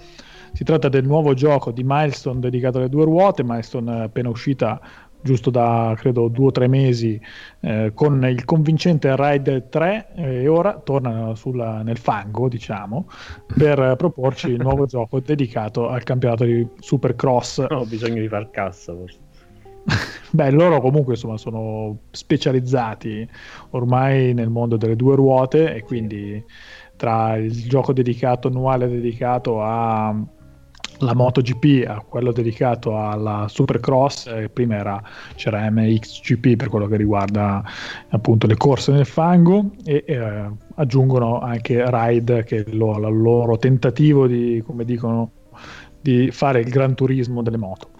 Si tratta del nuovo gioco di Milestone dedicato alle due ruote, Milestone appena uscita giusto da credo due o tre mesi eh, con il convincente Ride 3 eh, e ora torna sulla, nel fango diciamo per proporci il nuovo gioco dedicato al campionato di Supercross ho bisogno di far cassa forse Beh, loro comunque insomma, sono specializzati ormai nel mondo delle due ruote e quindi tra il gioco dedicato annuale dedicato a la MotoGP a quello dedicato alla Supercross eh, prima era, c'era MXGP per quello che riguarda appunto le corse nel fango e eh, aggiungono anche Ride che è il loro tentativo di come dicono di fare il gran turismo delle moto.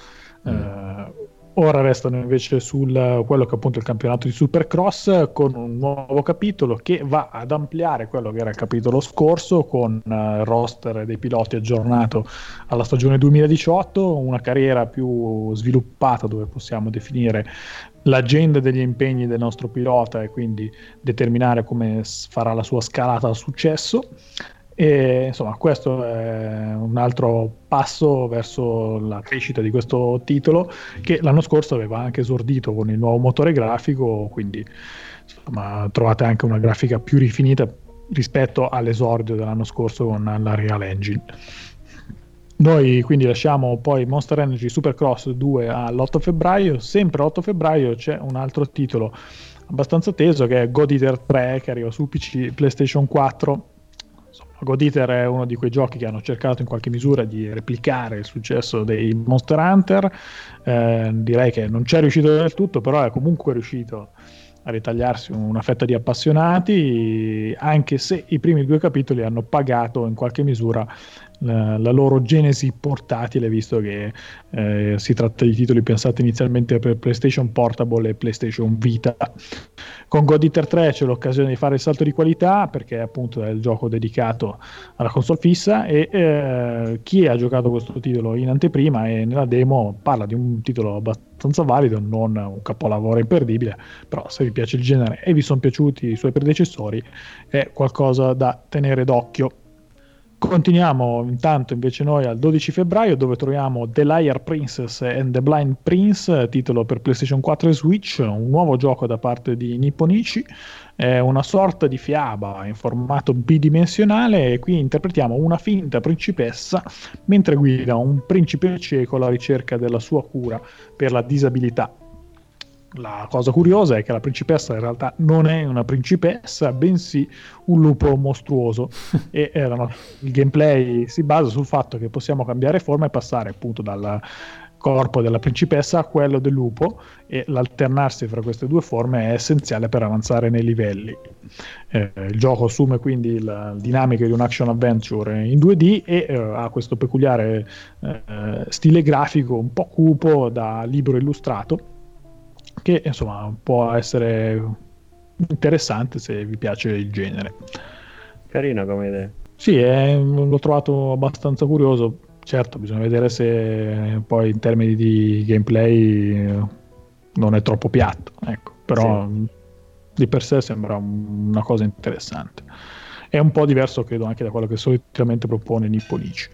Mm. Eh, ora restano invece sul quello che è appunto il campionato di Supercross con un nuovo capitolo che va ad ampliare quello che era il capitolo scorso con il uh, roster dei piloti aggiornato alla stagione 2018, una carriera più sviluppata dove possiamo definire l'agenda degli impegni del nostro pilota e quindi determinare come farà la sua scalata al successo. E insomma, questo è un altro passo verso la crescita di questo titolo che l'anno scorso aveva anche esordito con il nuovo motore grafico, quindi insomma, trovate anche una grafica più rifinita rispetto all'esordio dell'anno scorso con la Real Engine. Noi quindi lasciamo poi Monster Energy Supercross 2 all'8 febbraio, sempre l'8 febbraio c'è un altro titolo abbastanza teso che è God Eater 3 che arriva su PC PlayStation 4 God Eater è uno di quei giochi che hanno cercato in qualche misura di replicare il successo dei Monster Hunter. Eh, direi che non c'è riuscito del tutto, però è comunque riuscito a ritagliarsi una fetta di appassionati, anche se i primi due capitoli hanno pagato in qualche misura la, la loro genesi portatile, visto che eh, si tratta di titoli pensati inizialmente per PlayStation Portable e PlayStation Vita. Con God Eater 3 c'è l'occasione di fare il salto di qualità perché appunto è il gioco dedicato alla console fissa e eh, chi ha giocato questo titolo in anteprima e nella demo parla di un titolo abbastanza valido, non un capolavoro imperdibile, però se vi piace il genere e vi sono piaciuti i suoi predecessori è qualcosa da tenere d'occhio. Continuiamo intanto invece noi al 12 febbraio dove troviamo The Liar Princess and the Blind Prince, titolo per PlayStation 4 e Switch, un nuovo gioco da parte di Nipponichi, è una sorta di fiaba in formato bidimensionale e qui interpretiamo una finta principessa mentre guida un principe cieco alla ricerca della sua cura per la disabilità la cosa curiosa è che la principessa in realtà non è una principessa, bensì un lupo mostruoso. e erano, il gameplay si basa sul fatto che possiamo cambiare forma e passare appunto dal corpo della principessa a quello del lupo e l'alternarsi fra queste due forme è essenziale per avanzare nei livelli. Eh, il gioco assume quindi la dinamica di un action adventure in 2D e eh, ha questo peculiare eh, stile grafico un po' cupo da libro illustrato che insomma può essere interessante se vi piace il genere. Carina come idea. Sì, è, l'ho trovato abbastanza curioso. Certo, bisogna vedere se poi in termini di gameplay non è troppo piatto, ecco. però sì. di per sé sembra una cosa interessante. È un po' diverso, credo, anche da quello che solitamente propone Nipponici.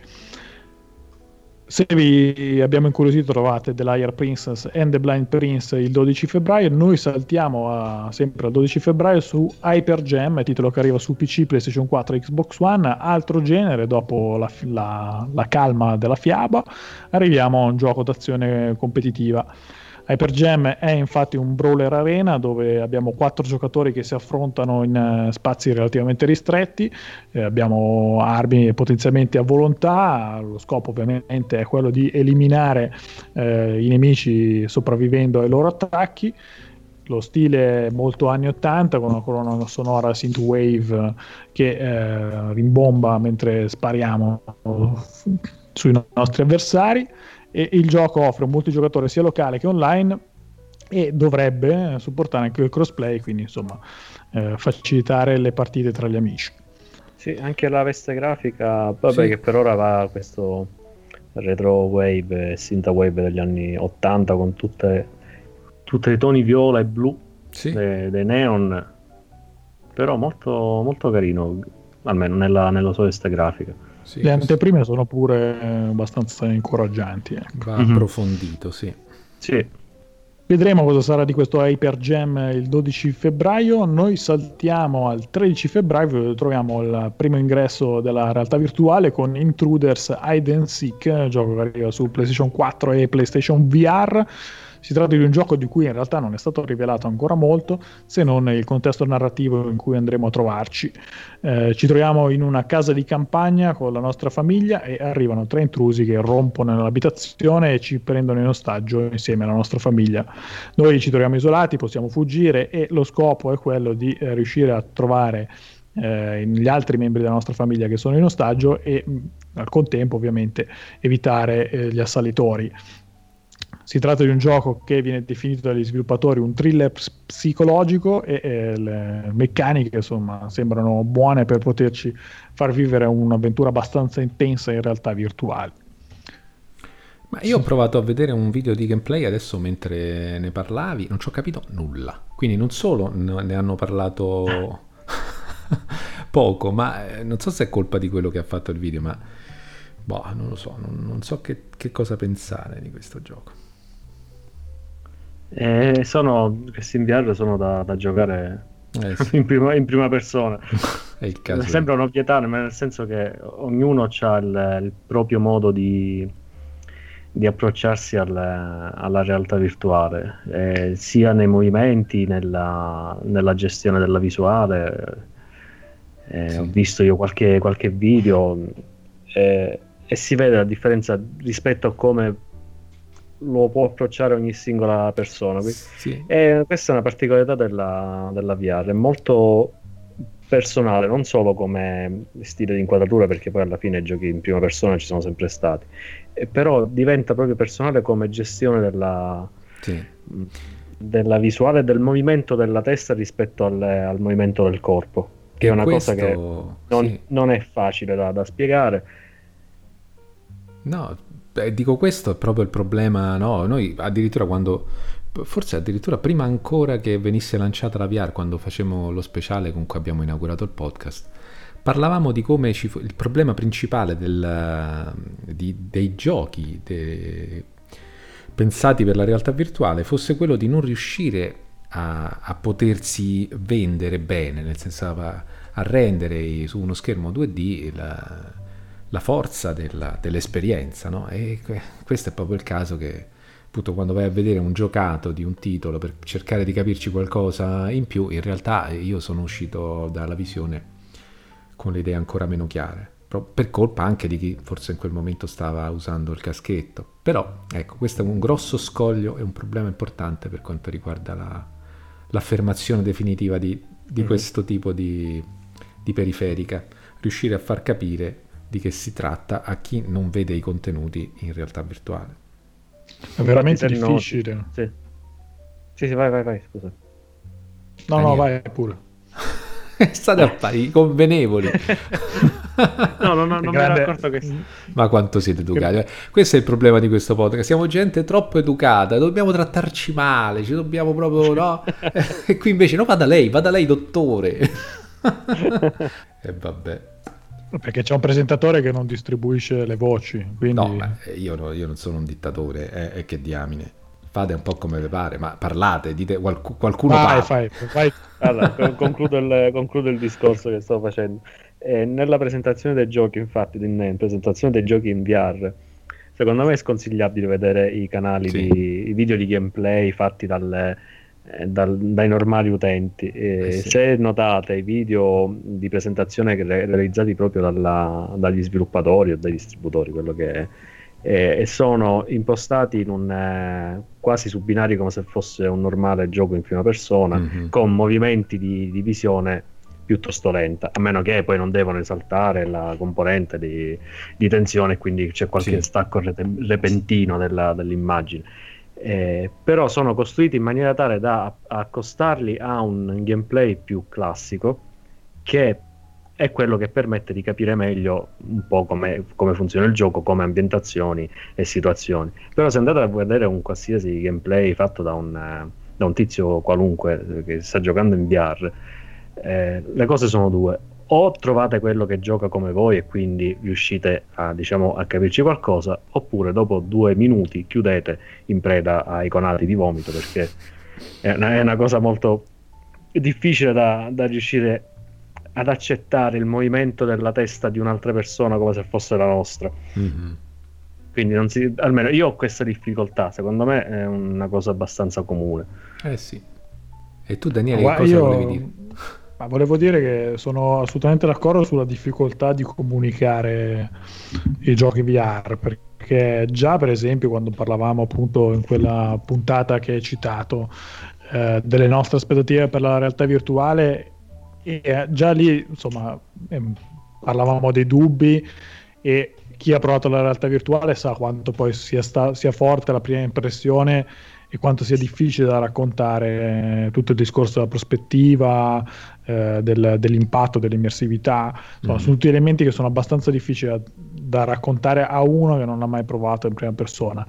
Se vi abbiamo incuriosito trovate The Liar Princess and The Blind Prince il 12 febbraio, noi saltiamo a, sempre al 12 febbraio su Hyper Gem, titolo che arriva su PC, PlayStation 4 Xbox One, altro genere, dopo la, la, la calma della fiaba, arriviamo a un gioco d'azione competitiva. Hyper Jam è infatti un brawler arena dove abbiamo quattro giocatori che si affrontano in uh, spazi relativamente ristretti, eh, abbiamo armi potenzialmente a volontà, lo scopo ovviamente è quello di eliminare eh, i nemici sopravvivendo ai loro attacchi. Lo stile è molto anni 80 con una colonna sonora synthwave che eh, rimbomba mentre spariamo sui nostri avversari e il gioco offre un multigiocatore sia locale che online e dovrebbe supportare anche il crossplay, quindi insomma eh, facilitare le partite tra gli amici. Sì, anche la veste grafica, vabbè sì. che per ora va questo retro wave e synth wave degli anni 80 con tutte, tutti i toni viola e blu sì. dei, dei neon, però molto, molto carino, almeno nella, nella sua veste grafica. Sì, Le anteprime sono pure abbastanza incoraggianti. Ecco. Va mm-hmm. approfondito, sì. Sì. Vedremo cosa sarà di questo Hyper Jam il 12 febbraio. Noi saltiamo al 13 febbraio dove troviamo il primo ingresso della realtà virtuale con Intruders Hide and Seek, gioco che arriva su PlayStation 4 e PlayStation VR si tratta di un gioco di cui in realtà non è stato rivelato ancora molto, se non il contesto narrativo in cui andremo a trovarci. Eh, ci troviamo in una casa di campagna con la nostra famiglia e arrivano tre intrusi che rompono nell'abitazione e ci prendono in ostaggio insieme alla nostra famiglia. Noi ci troviamo isolati, possiamo fuggire e lo scopo è quello di eh, riuscire a trovare eh, gli altri membri della nostra famiglia che sono in ostaggio e al contempo ovviamente evitare eh, gli assalitori. Si tratta di un gioco che viene definito dagli sviluppatori un thriller psicologico e, e le meccaniche insomma sembrano buone per poterci far vivere un'avventura abbastanza intensa in realtà virtuale. Ma io ho provato a vedere un video di gameplay adesso mentre ne parlavi, non ci ho capito nulla. Quindi non solo ne hanno parlato poco, ma eh, non so se è colpa di quello che ha fatto il video, ma boh, non lo so, non, non so che, che, cosa pensare di questo gioco. Eh, sono, questi in VR sono da, da giocare eh sì. in, prima, in, prima, persona. è il caso. Sembra un'ovvietà, ma nel senso che ognuno ha il, il proprio modo di di approcciarsi al, alla realtà virtuale, eh, sia nei movimenti, nella, nella, gestione della visuale. Eh, sì. Ho visto io qualche, qualche video eh, e si vede la differenza rispetto a come lo può approcciare ogni singola persona. Sì. E questa è una particolarità della, della VR, è molto personale, non solo come stile di inquadratura, perché poi alla fine i giochi in prima persona ci sono sempre stati, eh, però diventa proprio personale come gestione della, sì. della visuale e del movimento della testa rispetto al, al movimento del corpo, che e è una questo, cosa che non, sì. non è facile da, da spiegare. No, beh, dico questo è proprio il problema, no? Noi addirittura quando forse addirittura prima ancora che venisse lanciata la VR, quando facevamo lo speciale con cui abbiamo inaugurato il podcast, parlavamo di come fu, il problema principale del, di, dei giochi de, pensati per la realtà virtuale fosse quello di non riuscire a, a potersi vendere bene, nel senso a, a rendere su uno schermo 2D la, la forza della, dell'esperienza. No? E questo è proprio il caso che appunto quando vai a vedere un giocato di un titolo per cercare di capirci qualcosa in più, in realtà io sono uscito dalla visione con le idee ancora meno chiare, per colpa anche di chi forse in quel momento stava usando il caschetto. Però ecco, questo è un grosso scoglio e un problema importante per quanto riguarda la, l'affermazione definitiva di, di mm-hmm. questo tipo di, di periferica, riuscire a far capire di che si tratta a chi non vede i contenuti in realtà virtuale. È veramente difficile. Sì. sì, sì, vai, vai, vai, scusa. No, Daniele. no, vai pure. State affari convenevoli. no, no, no, non grande... mi ero accorto che... Ma quanto siete educati. Questo è il problema di questo podcast. Siamo gente troppo educata, dobbiamo trattarci male, ci dobbiamo proprio... No? e qui invece no, vada lei, vada lei, dottore. e vabbè. Perché c'è un presentatore che non distribuisce le voci. Quindi... No, io, no, io, non sono un dittatore, eh, e che diamine. Fate un po' come vi pare, ma parlate, dite qualc- qualcuno vai, parla. Fai, fai. Allora, concludo, il, concludo, il, discorso che sto facendo. Eh, nella presentazione dei giochi, infatti, in presentazione dei giochi in VR, secondo me è sconsigliabile vedere i canali sì. di i video di gameplay fatti dalle eh, dal, dai normali utenti. Eh, sì. Se notate i video di presentazione realizzati proprio dalla, dagli sviluppatori o dai distributori, quello che è, eh, e sono impostati in un, eh, quasi su binari come se fosse un normale gioco in prima persona, mm-hmm. con movimenti di, di, visione piuttosto lenta, a meno che poi non devono esaltare la componente di, di tensione, quindi c'è qualche sì. stacco repentino della, dell'immagine eh, però sono costruiti in maniera tale da accostarli a un gameplay più classico che è quello che permette di capire meglio un po' come, come funziona il gioco, come ambientazioni e situazioni. Però se andate a vedere un qualsiasi gameplay fatto da un, da un tizio qualunque che sta giocando in VR, eh, le cose sono due o trovate quello che gioca come voi e quindi riuscite a, diciamo, a capirci qualcosa, oppure dopo due minuti chiudete in preda ai conati di vomito perché è una, è una cosa molto difficile da, da, riuscire ad accettare il movimento della testa di un'altra persona come se fosse la nostra. Mm-hmm. Quindi non si, almeno io ho questa difficoltà, secondo me è una cosa abbastanza comune. Eh sì. E tu Daniele, Ma che cosa io... volevi dire? Ma volevo dire che sono assolutamente d'accordo sulla difficoltà di comunicare i giochi VR, perché già per esempio quando parlavamo appunto in quella puntata che hai citato eh, delle nostre aspettative per la realtà virtuale, e già lì insomma eh, parlavamo dei dubbi e chi ha provato la realtà virtuale sa quanto poi sia, sta, sia forte la prima impressione e quanto sia difficile da raccontare eh, tutto il discorso della prospettiva, eh, del, dell'impatto, dell'immersività. Insomma, mm. Sono tutti elementi che sono abbastanza difficili da, da, raccontare a uno che non ha mai provato in prima persona.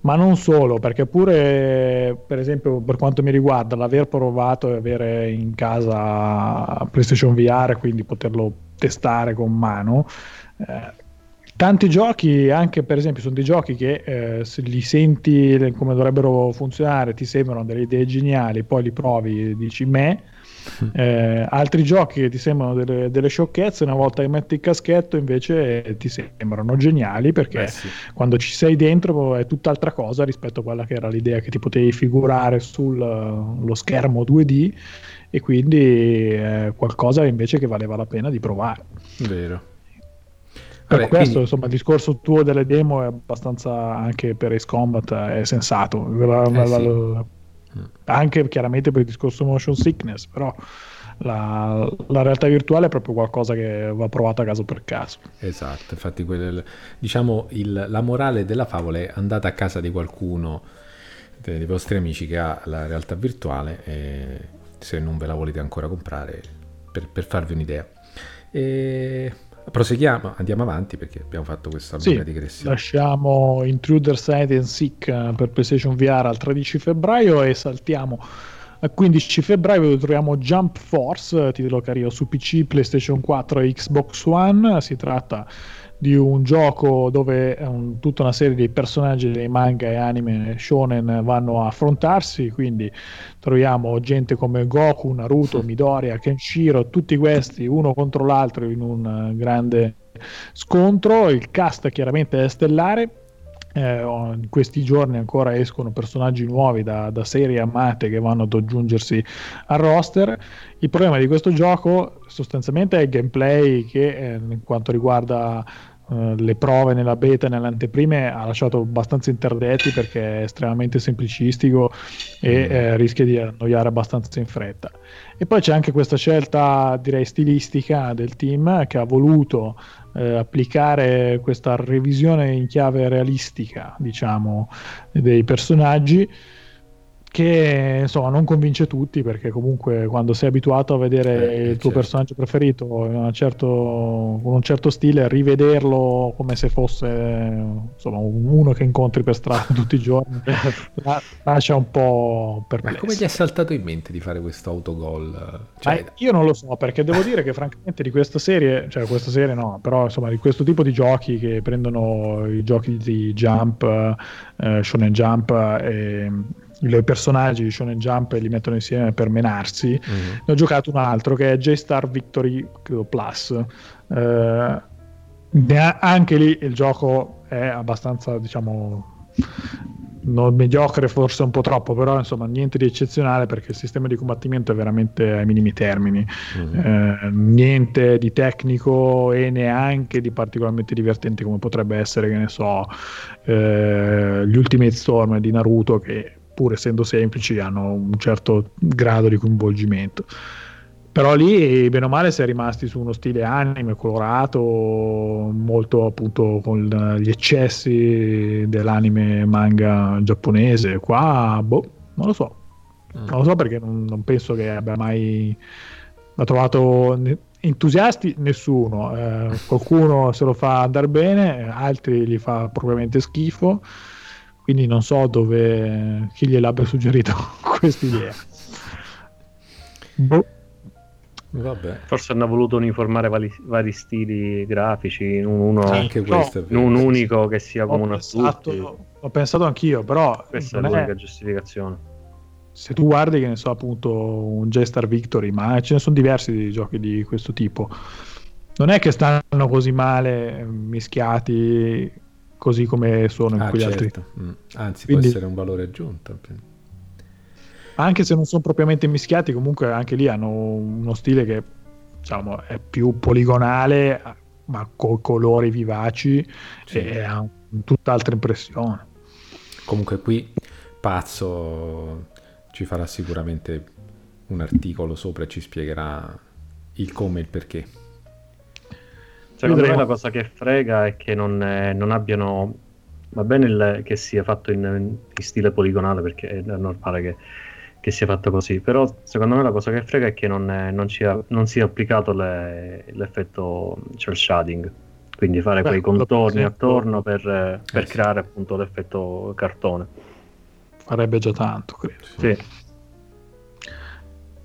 Ma non solo, perché pure, per esempio, per quanto mi riguarda, l'aver provato e avere in casa PlayStation VR, quindi poterlo testare con mano, eh, Tanti giochi, anche per esempio, sono dei giochi che eh, se li senti come dovrebbero funzionare, ti sembrano delle idee geniali, poi li provi e dici me. Eh, altri giochi che ti sembrano delle, delle, sciocchezze, una volta che metti il caschetto invece ti sembrano geniali perché sì. quando ci sei dentro è tutt'altra cosa rispetto a quella che era l'idea che ti potevi figurare sullo schermo 2D e quindi è qualcosa invece che valeva la pena di provare. Vero. Per questo, quindi... insomma, il discorso tuo delle demo è abbastanza anche per Ace Combat è sensato. Eh, sì. Anche chiaramente per il discorso motion sickness, però la, la, realtà virtuale è proprio qualcosa che va provato a caso per caso. Esatto, infatti quel, diciamo il, la morale della favola è andate a casa di qualcuno dei vostri amici che ha la realtà virtuale e se non ve la volete ancora comprare per, per farvi un'idea. E Proseguiamo, andiamo avanti perché abbiamo fatto questa lunga sì, digressione. Lasciamo Intruder Side and Sick eh, per PlayStation VR al 13 febbraio e saltiamo al 15 febbraio dove troviamo Jump Force, titolo arriva su PC, PlayStation 4 e Xbox One. Si tratta di un gioco dove un, tutta una serie di personaggi dei manga e anime shonen vanno a affrontarsi, quindi troviamo gente come Goku, Naruto, Midoriya, Kenshiro, tutti questi uno contro l'altro in un grande scontro. Il cast chiaramente è stellare. Eh, in questi giorni ancora escono personaggi nuovi da, da, serie amate che vanno ad aggiungersi al roster. Il problema di questo gioco sostanzialmente è il gameplay che eh, in quanto riguarda eh, le prove nella beta e nell'anteprime ha lasciato abbastanza interdetti perché è estremamente semplicistico e mm. eh, rischia di annoiare abbastanza in fretta. E poi c'è anche questa scelta, direi, stilistica del team che ha voluto eh, applicare questa revisione in chiave realistica, diciamo, dei personaggi che insomma non convince tutti perché comunque quando sei abituato a vedere eh, il tuo certo. personaggio preferito in certo, con un certo stile rivederlo come se fosse insomma uno che incontri per strada tutti i giorni lascia un po' perplesso ma come gli è saltato in mente di fare questo autogol? Cioè... io non lo so perché devo dire che francamente di questa serie cioè questa serie no però insomma di questo tipo di giochi che prendono i giochi di Jump eh, Shonen Jump e i personaggi di Shonen Jump e li mettono insieme per menarsi. Mm-hmm. Ne ho giocato un altro che è J-Star Victory credo, Plus. Eh, anche lì il gioco è abbastanza, diciamo, non mediocre forse un po' troppo, però insomma niente di eccezionale perché il sistema di combattimento è veramente ai minimi termini, mm-hmm. eh, niente di tecnico e neanche di particolarmente divertente come potrebbe essere, che ne so, eh, gli Ultimate Storm di Naruto che pur essendo semplici, hanno un certo grado di coinvolgimento. Però lì, bene o male, si è rimasti su uno stile anime colorato, molto appunto con gli eccessi dell'anime manga giapponese. Qua, boh, non lo so. Mm. Non lo so perché non, non penso che abbia mai ha trovato entusiasti nessuno. Eh, qualcuno se lo fa andare bene, altri gli fa propriamente schifo quindi non so dove chi gliel'abbia suggerito questa idea. Boh. Vabbè. Forse hanno voluto uniformare vari, vari stili grafici in uno, Anche questo in un unico che sia comune a tutti. Ho pensato anch'io, però questa è l'unica è... giustificazione. Se tu guardi, che ne so, appunto, un J-Star Victory, ma ce ne sono diversi di giochi di questo tipo. Non è che stanno così male mischiati così come sono in ah, quegli certo. altri. Mm. Anzi, Quindi, può essere un valore aggiunto. Anche se non sono propriamente mischiati, comunque anche lì hanno uno stile che diciamo, è più poligonale, ma con colori vivaci sì. e ha tutt'altra impressione. Comunque qui Pazzo ci farà sicuramente un articolo sopra e ci spiegherà il come e il perché. Secondo me la cosa che frega è che non, eh, non abbiano. Va bene il, che sia fatto in, in, stile poligonale perché è normale che, che, sia fatto così. Però secondo me la cosa che frega è che non, eh, non, sia, non sia, applicato le, l'effetto cel shading. Quindi fare Beh, quei contorni attorno per, eh, per creare appunto l'effetto cartone. Farebbe già tanto, credo. Sì.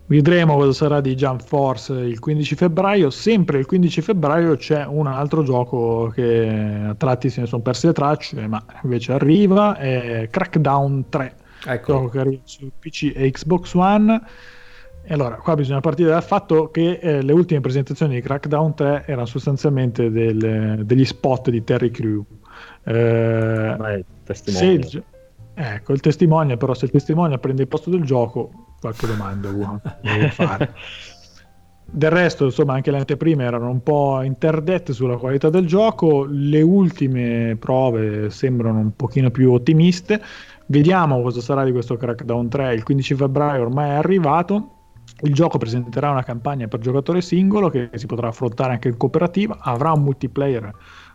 Vedremo cosa sarà di Jump Force il 15 febbraio. Sempre il 15 febbraio c'è un altro gioco che a tratti se ne sono perse le tracce, ma invece arriva, è Crackdown 3. Ecco. Gioco che arriva su PC e Xbox One. E allora, qua bisogna partire dal fatto che eh, le ultime presentazioni di Crackdown 3 erano sostanzialmente del, degli spot di Terry Crew. Eh, il, ecco, il testimone, però se il testimone prende il posto del gioco, qualche domanda uno deve fare. Del resto, insomma, anche le anteprime erano un po' interdette sulla qualità del gioco. Le ultime prove sembrano un pochino più ottimiste. Vediamo cosa sarà di questo Crackdown 3. Il 15 febbraio ormai è arrivato. Il gioco presenterà una campagna per giocatore singolo che si potrà affrontare anche in cooperativa. Avrà un multiplayer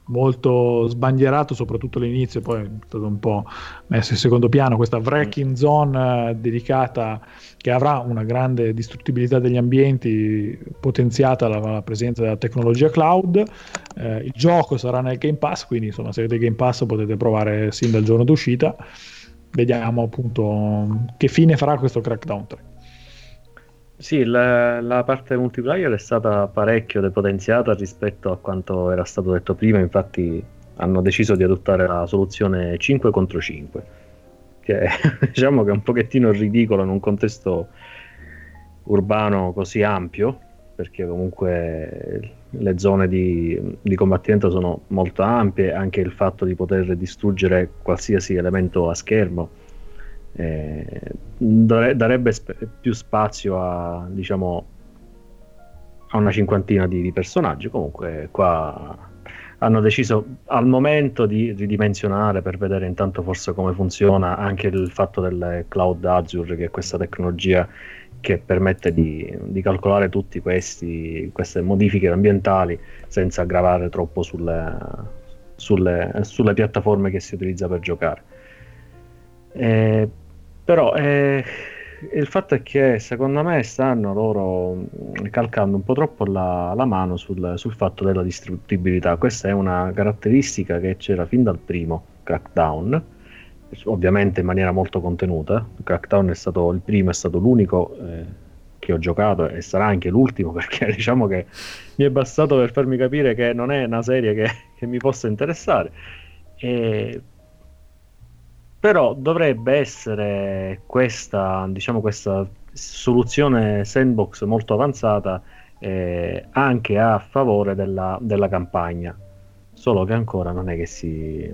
molto sbandierato, soprattutto all'inizio, poi è stato un po' messo in secondo piano questa wrecking zone eh, dedicata che avrà una grande distruttibilità degli ambienti potenziata dalla presenza della tecnologia cloud. Eh, il gioco sarà nel Game Pass, quindi insomma se avete Game Pass potete provare sin dal giorno d'uscita. Vediamo appunto che fine farà questo Crackdown 3. Sì, la, la, parte multiplayer è stata parecchio depotenziata rispetto a quanto era stato detto prima, infatti hanno deciso di adottare la soluzione 5 contro 5, che diciamo che è un pochettino ridicolo in un contesto urbano così ampio, perché comunque le zone di, di combattimento sono molto ampie, anche il fatto di poter distruggere qualsiasi elemento a schermo eh, darebbe sp- più spazio a diciamo a una cinquantina di, di, personaggi. Comunque qua hanno deciso al momento di ridimensionare per vedere intanto forse come funziona anche il fatto del cloud Azure che è questa tecnologia che permette di, di calcolare tutte queste modifiche ambientali senza gravare troppo sulle, sulle, sulle piattaforme che si utilizza per giocare. Eh, però eh, il fatto è che secondo me stanno loro mm, calcando un po' troppo la, la mano sul, sul, fatto della distruttibilità. Questa è una caratteristica che c'era fin dal primo Crackdown, ovviamente in maniera molto contenuta. Crackdown è stato il primo, è stato l'unico eh, che ho giocato e sarà anche l'ultimo perché diciamo che mi è bastato per farmi capire che non è una serie che, che mi possa interessare. E però dovrebbe essere questa, diciamo, questa soluzione sandbox molto avanzata eh, anche a favore della, della, campagna, solo che ancora non è che si,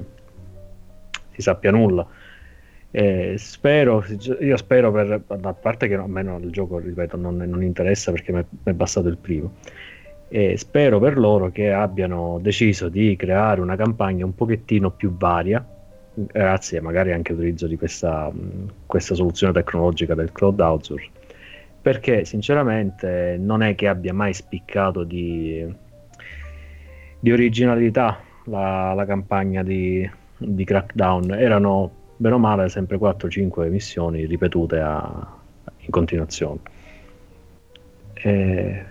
si sappia nulla. Eh, spero, io spero per, a parte che a me no, il gioco, ripeto, non, non interessa perché mi è bastato il primo. E spero per loro che abbiano deciso di creare una campagna un pochettino più varia grazie magari anche all'utilizzo di questa, questa soluzione tecnologica del cloud Azure perché sinceramente non è che abbia mai spiccato di, di originalità la, la campagna di, di, Crackdown. Erano bene o male sempre 4-5 missioni ripetute a, in continuazione. E,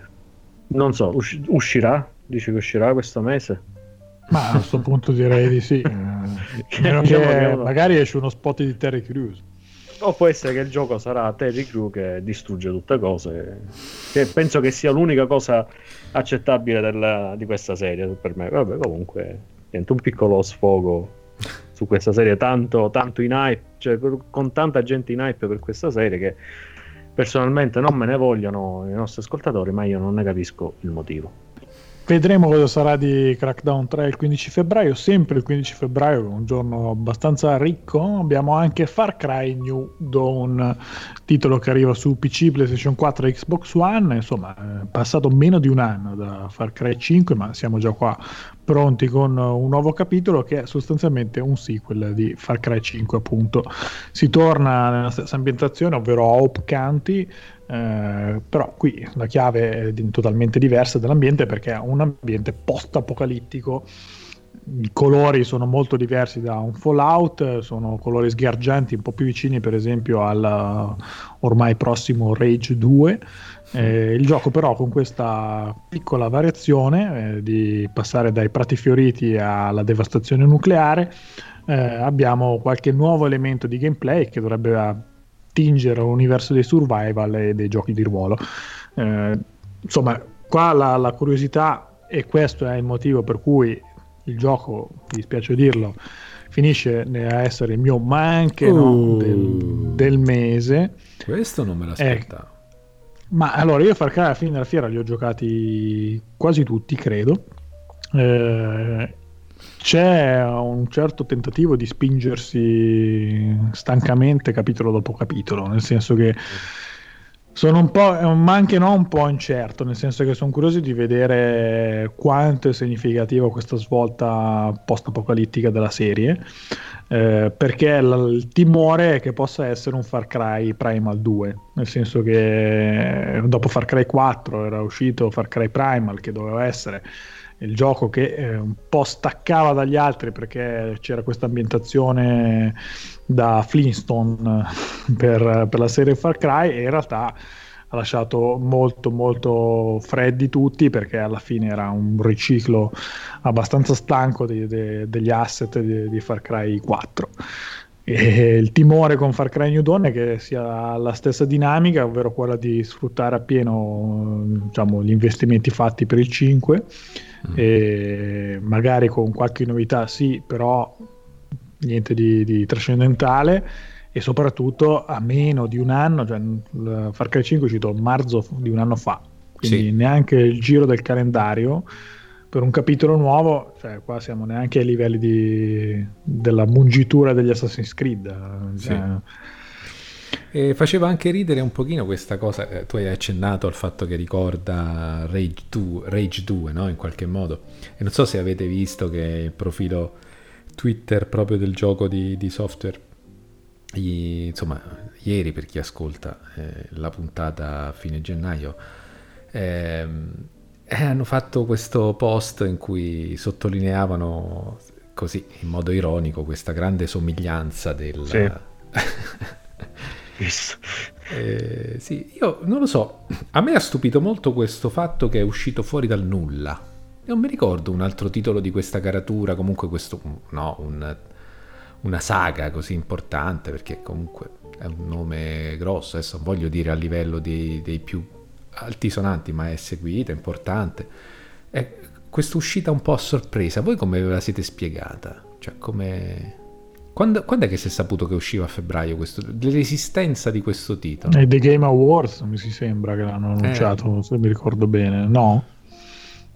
non so usci- uscirà? Dici che uscirà questo mese ma a questo punto direi di sì. Eh, che magari esce uno spot di Terry Crews. O può essere che il gioco sarà Terry Crew che distrugge tutte cose. Che penso che sia l'unica cosa accettabile della, di questa serie per me. Vabbè, comunque, niente, un piccolo sfogo su questa serie, tanto, tanto in hype, cioè con tanta gente in hype per questa serie che personalmente non me ne vogliono i nostri ascoltatori, ma io non ne capisco il motivo. Vedremo cosa sarà di Crackdown 3 il 15 febbraio, sempre il 15 febbraio, un giorno abbastanza ricco. Abbiamo anche Far Cry New Dawn, titolo che arriva su PC, PlayStation 4 e Xbox One. Insomma, è passato meno di un anno da Far Cry 5, ma siamo già qua pronti con un nuovo capitolo che è sostanzialmente un sequel di Far Cry 5 appunto si torna nella stessa ambientazione ovvero a Hope County Eh, però qui la chiave è totalmente diversa dall'ambiente perché è un ambiente post-apocalittico i colori sono molto diversi da un Fallout, sono colori sgargianti, un po' più vicini per esempio al ormai prossimo Rage 2. Eh, il gioco però con questa piccola variazione eh, di passare dai prati fioriti alla devastazione nucleare, eh, abbiamo qualche nuovo elemento di gameplay che dovrebbe attingere all'universo dei survival e dei giochi di ruolo. Eh, insomma, qua la, la curiosità e questo è il motivo per cui il gioco, mi dispiace dirlo, finisce a essere il mio ma anche uh, no, del, del, mese. Questo non me l'aspettavo. Eh, ma allora io Far Cry alla fine della fiera li ho giocati quasi tutti, credo. Eh, c'è un certo tentativo di spingersi stancamente capitolo dopo capitolo, nel senso che sono un po', ma anche no, un po' incerto, nel senso che sono curioso di vedere quanto è significativa questa svolta post-apocalittica della serie, eh, perché l- il timore è che possa essere un Far Cry Primal 2, nel senso che dopo Far Cry 4 era uscito Far Cry Primal che doveva essere il gioco che eh, un po' staccava dagli altri perché c'era questa ambientazione da Flintstone per, per la serie Far Cry e in realtà ha lasciato molto molto freddi tutti perché alla fine era un riciclo abbastanza stanco di, di, degli asset di, di, Far Cry 4 e il timore con Far Cry New Dawn è che sia la stessa dinamica ovvero quella di sfruttare appieno diciamo, gli investimenti fatti per il 5 mm. magari con qualche novità sì però niente di, di, trascendentale e soprattutto a meno di un anno, cioè Far Cry 5 è uscito a marzo di un anno fa, quindi sì. neanche il giro del calendario per un capitolo nuovo, cioè qua siamo neanche ai livelli di, della mungitura degli Assassin's Creed. Cioè, sì. E faceva anche ridere un pochino questa cosa, eh, tu hai accennato al fatto che ricorda Rage 2, Rage 2 no? in qualche modo, e non so se avete visto che il profilo Twitter proprio del gioco di, di software. Gli, insomma, ieri per chi ascolta eh, la puntata a fine gennaio, ehm, eh, hanno fatto questo post in cui sottolineavano così in modo ironico questa grande somiglianza del... Sì. eh, sì, io non lo so, a me ha stupito molto questo fatto che è uscito fuori dal nulla non mi ricordo un altro titolo di questa caratura, comunque questo, no, un, una saga così importante, perché comunque è un nome grosso, adesso non voglio dire a livello dei, dei più altisonanti, ma è seguita, importante. È questa uscita un po' a sorpresa, voi come ve la siete spiegata? Cioè, come... Quando, quando, è che si è saputo che usciva a febbraio questo, dell'esistenza di questo titolo? E The Game Awards mi si sembra che l'hanno annunciato, eh. se mi ricordo bene, no?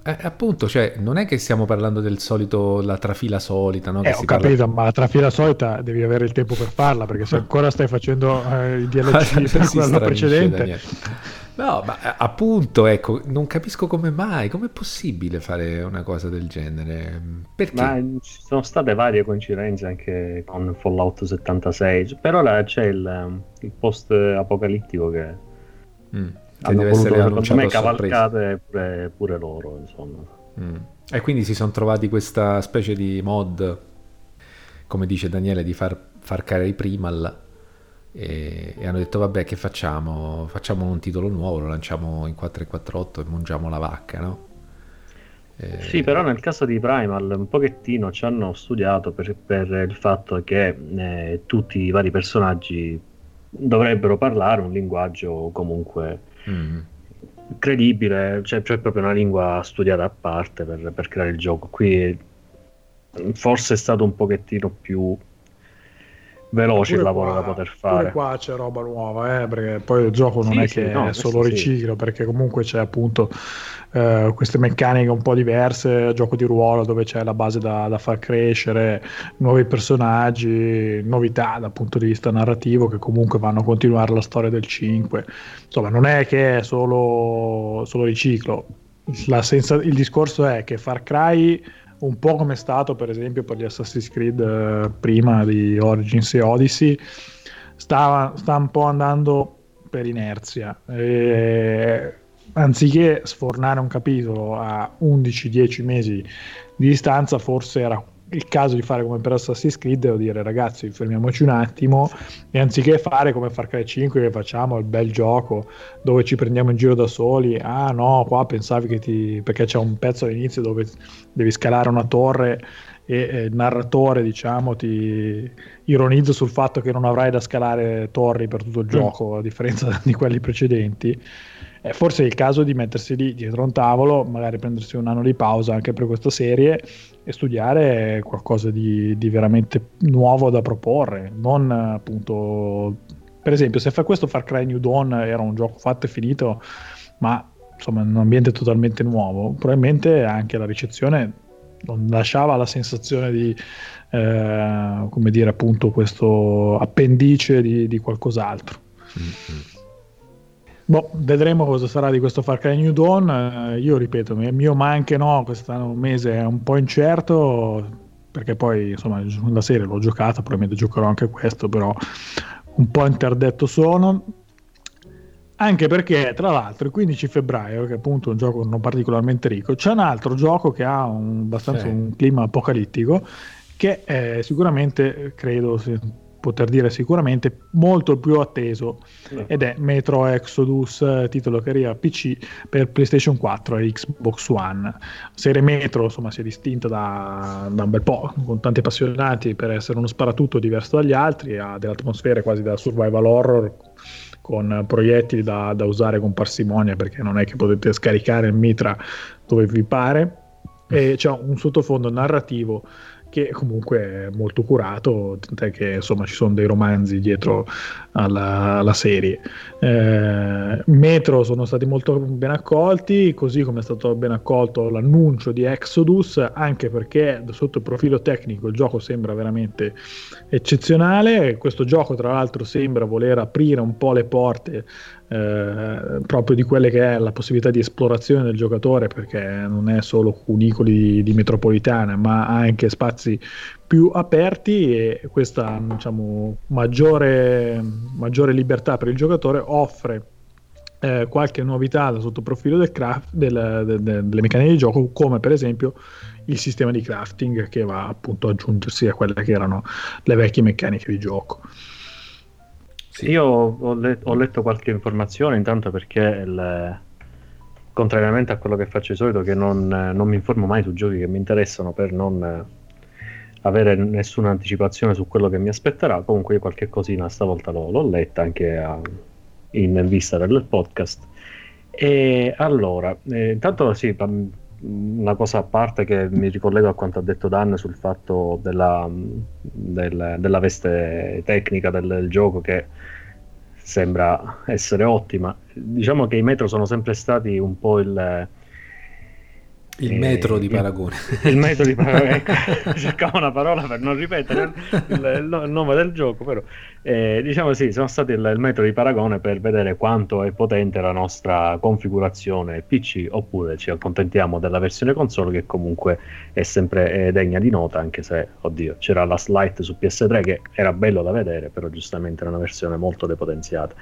Eh, appunto, cioè, non è che stiamo parlando del solito, la trafila solita, no? Eh, ho capito, parla... ma la trafila solita devi avere il tempo per farla, perché se ancora stai facendo eh, il DLC per quello precedente... No, ma eh, appunto, ecco, non capisco come mai, com'è possibile fare una cosa del genere? Perché? Ma ci sono state varie coincidenze anche con Fallout 76, per ora c'è il, il post apocalittico che... Mm che deve essere secondo me cavalcate pure, pure, loro insomma mm. e quindi si sono trovati questa specie di mod come dice Daniele di far, far Cry Primal e, e hanno detto vabbè che facciamo facciamo un titolo nuovo lo lanciamo in 448 e mangiamo la vacca no? Eh... Sì, però nel caso di Primal un pochettino ci hanno studiato per, per il fatto che eh, tutti i vari personaggi dovrebbero parlare un linguaggio comunque mm. credibile, cioè, c'è proprio una lingua studiata a parte per, per creare il gioco. Qui forse è stato un pochettino più veloce il lavoro qua, da poter fare. Qua c'è roba nuova, eh, perché poi il gioco non sì, è che sì, no, è solo riciclo, sì. perché comunque c'è appunto eh, queste meccaniche un po' diverse, gioco di ruolo dove c'è la base da, da, far crescere, nuovi personaggi, novità dal punto di vista narrativo che comunque vanno a continuare la storia del 5. Insomma, non è che è solo, solo riciclo. Senza, il discorso è che Far Cry un po' come è stato per esempio per gli Assassin's Creed eh, prima di Origins e Odyssey, sta, sta un po' andando per inerzia. Eh, anziché sfornare un capitolo a 11-10 mesi di distanza, forse era il caso di fare come per Assassin's Creed o dire ragazzi fermiamoci un attimo e anziché fare come Far Cry 5 che facciamo il bel gioco dove ci prendiamo in giro da soli ah no qua pensavi che ti perché c'è un pezzo all'inizio dove devi scalare una torre e il narratore diciamo ti ironizza sul fatto che non avrai da scalare torri per tutto il mm. gioco a differenza di quelli precedenti eh, forse è il caso di mettersi lì dietro un tavolo magari prendersi un anno di pausa anche per questa serie e studiare qualcosa di, di veramente nuovo da proporre non appunto per esempio se fa questo Far Cry New Dawn era un gioco fatto e finito ma insomma in un ambiente totalmente nuovo probabilmente anche la ricezione non lasciava la sensazione di, eh, come dire, appunto questo appendice di, di qualcos'altro. Mm-hmm. Boh, vedremo cosa sarà di questo Far Cry New Dawn. Eh, io ripeto, mio ma anche no, quest'anno mese è un po' incerto perché poi insomma la serie l'ho giocata, probabilmente giocherò anche questo, però un po' interdetto sono anche perché tra l'altro il 15 febbraio che è appunto un gioco non particolarmente ricco c'è un altro gioco che ha un, abbastanza sì. un clima apocalittico che è sicuramente credo poter dire sicuramente molto più atteso. Ed è Metro Exodus titolo che arriva a PC per PlayStation 4 e Xbox One. Serie Metro insomma si è distinta da, da, un bel po' con tanti appassionati per essere uno sparatutto diverso dagli altri ha delle atmosfere quasi da survival horror con proiettili da, da, usare con parsimonia perché non è che potete scaricare il mitra dove vi pare. E c'è un sottofondo narrativo che comunque è molto curato, tant'è che insomma ci sono dei romanzi dietro alla, alla serie. Eh, Metro sono stati molto ben accolti, così come è stato ben accolto l'annuncio di Exodus, anche perché sotto il profilo tecnico il gioco sembra veramente eccezionale. Questo gioco, tra l'altro, sembra voler aprire un po' le porte eh, proprio di quelle che è la possibilità di esplorazione del giocatore perché non è solo cunicoli di, di metropolitana ma anche spazi più aperti e questa diciamo, maggiore, maggiore libertà per il giocatore offre eh, qualche novità sotto profilo del craft, del, del, del, delle meccaniche di gioco come per esempio il sistema di crafting che va appunto ad aggiungersi a quelle che erano le vecchie meccaniche di gioco. Sì. Io ho, le- ho, letto qualche informazione intanto perché il, contrariamente a quello che faccio di solito che non, non, mi informo mai su giochi che mi interessano per non avere nessuna anticipazione su quello che mi aspetterà comunque io qualche cosina stavolta l'ho, l'ho letta anche a, in vista del podcast e allora eh, intanto sì una cosa a parte che mi ricollego a quanto ha detto Dan sul fatto della, del, della veste tecnica del, del, gioco che sembra essere ottima. Diciamo che i metro sono sempre stati un po' il, il metro di paragone. Il, metro di paragone, ecco, cercavo una parola per non ripetere il, il, il nome del gioco, però eh, diciamo sì, sono stati il, metro di paragone per vedere quanto è potente la nostra configurazione PC, oppure ci accontentiamo della versione console che comunque è sempre eh, degna di nota, anche se, oddio, c'era la slide su PS3 che era bello da vedere, però giustamente era una versione molto depotenziata.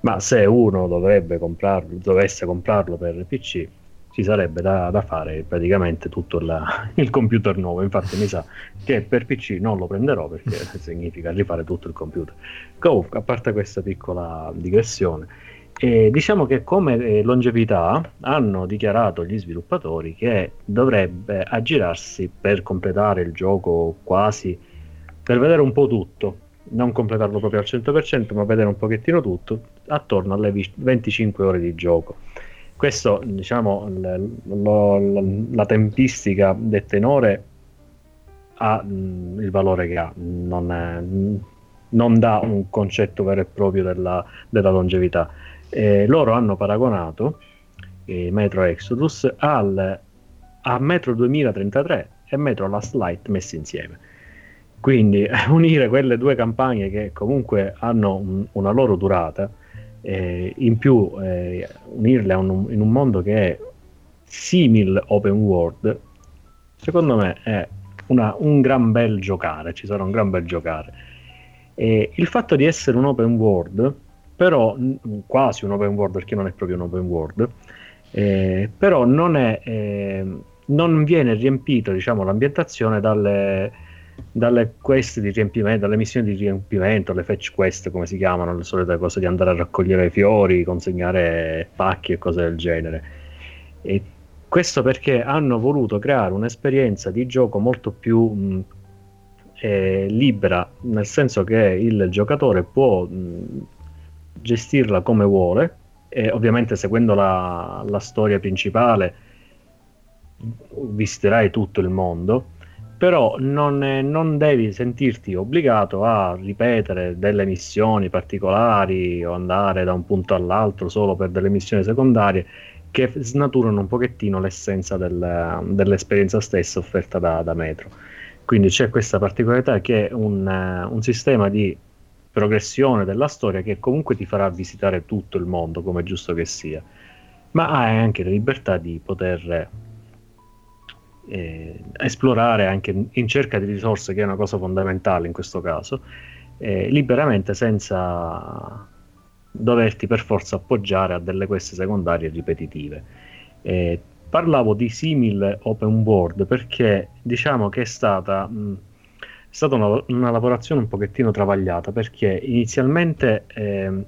Ma se uno dovrebbe comprarlo, dovesse comprarlo per PC, ci sarebbe da, da fare praticamente tutto la, il computer nuovo. Infatti, mi sa che per PC non lo prenderò perché significa rifare tutto il computer. Comunque, a parte questa piccola digressione, eh, diciamo che come eh, longevità hanno dichiarato gli sviluppatori che dovrebbe aggirarsi per completare il gioco quasi per vedere un po' tutto, non completarlo proprio al 100%, ma vedere un pochettino tutto attorno alle 25 ore di gioco questo, diciamo, l- lo, la tempistica del tenore ha mh, il valore che ha, non, è, non, dà un concetto vero e proprio della, della longevità. E loro hanno paragonato eh, Metro Exodus al, a Metro 2033 e Metro Last Light messi insieme. Quindi unire quelle due campagne che comunque hanno un, una loro durata eh, in più eh, unirle un, in un mondo che è simile open world, secondo me è una, un gran bel giocare, ci sarà un gran bel giocare. E il fatto di essere un open world però quasi un open world perché non è proprio un open world, eh, però non, è, eh, non viene riempito diciamo, l'ambientazione dalle, dalle quest di riempimento, dalle missioni di riempimento, le fetch quest come si chiamano, le solite cose di andare a raccogliere fiori, consegnare pacchi e cose del genere. E questo perché hanno voluto creare un'esperienza di gioco molto più mh, eh, libera, nel senso che il giocatore può mh, gestirla come vuole, e ovviamente seguendo la, la storia principale visiterai tutto il mondo però non, non, devi sentirti obbligato a ripetere delle missioni particolari o andare da un punto all'altro solo per delle missioni secondarie che snaturano un pochettino l'essenza del, dell'esperienza stessa offerta da, da, Metro. Quindi c'è questa particolarità che è un, un sistema di progressione della storia che comunque ti farà visitare tutto il mondo come è giusto che sia, ma hai anche la libertà di poter eh, esplorare anche in cerca di risorse, che è una cosa fondamentale in questo caso, eh, liberamente senza doverti per forza appoggiare a delle queste secondarie ripetitive. Eh, parlavo di simile open world perché diciamo che è stata, mh, è stata una, una, lavorazione un pochettino travagliata perché inizialmente eh,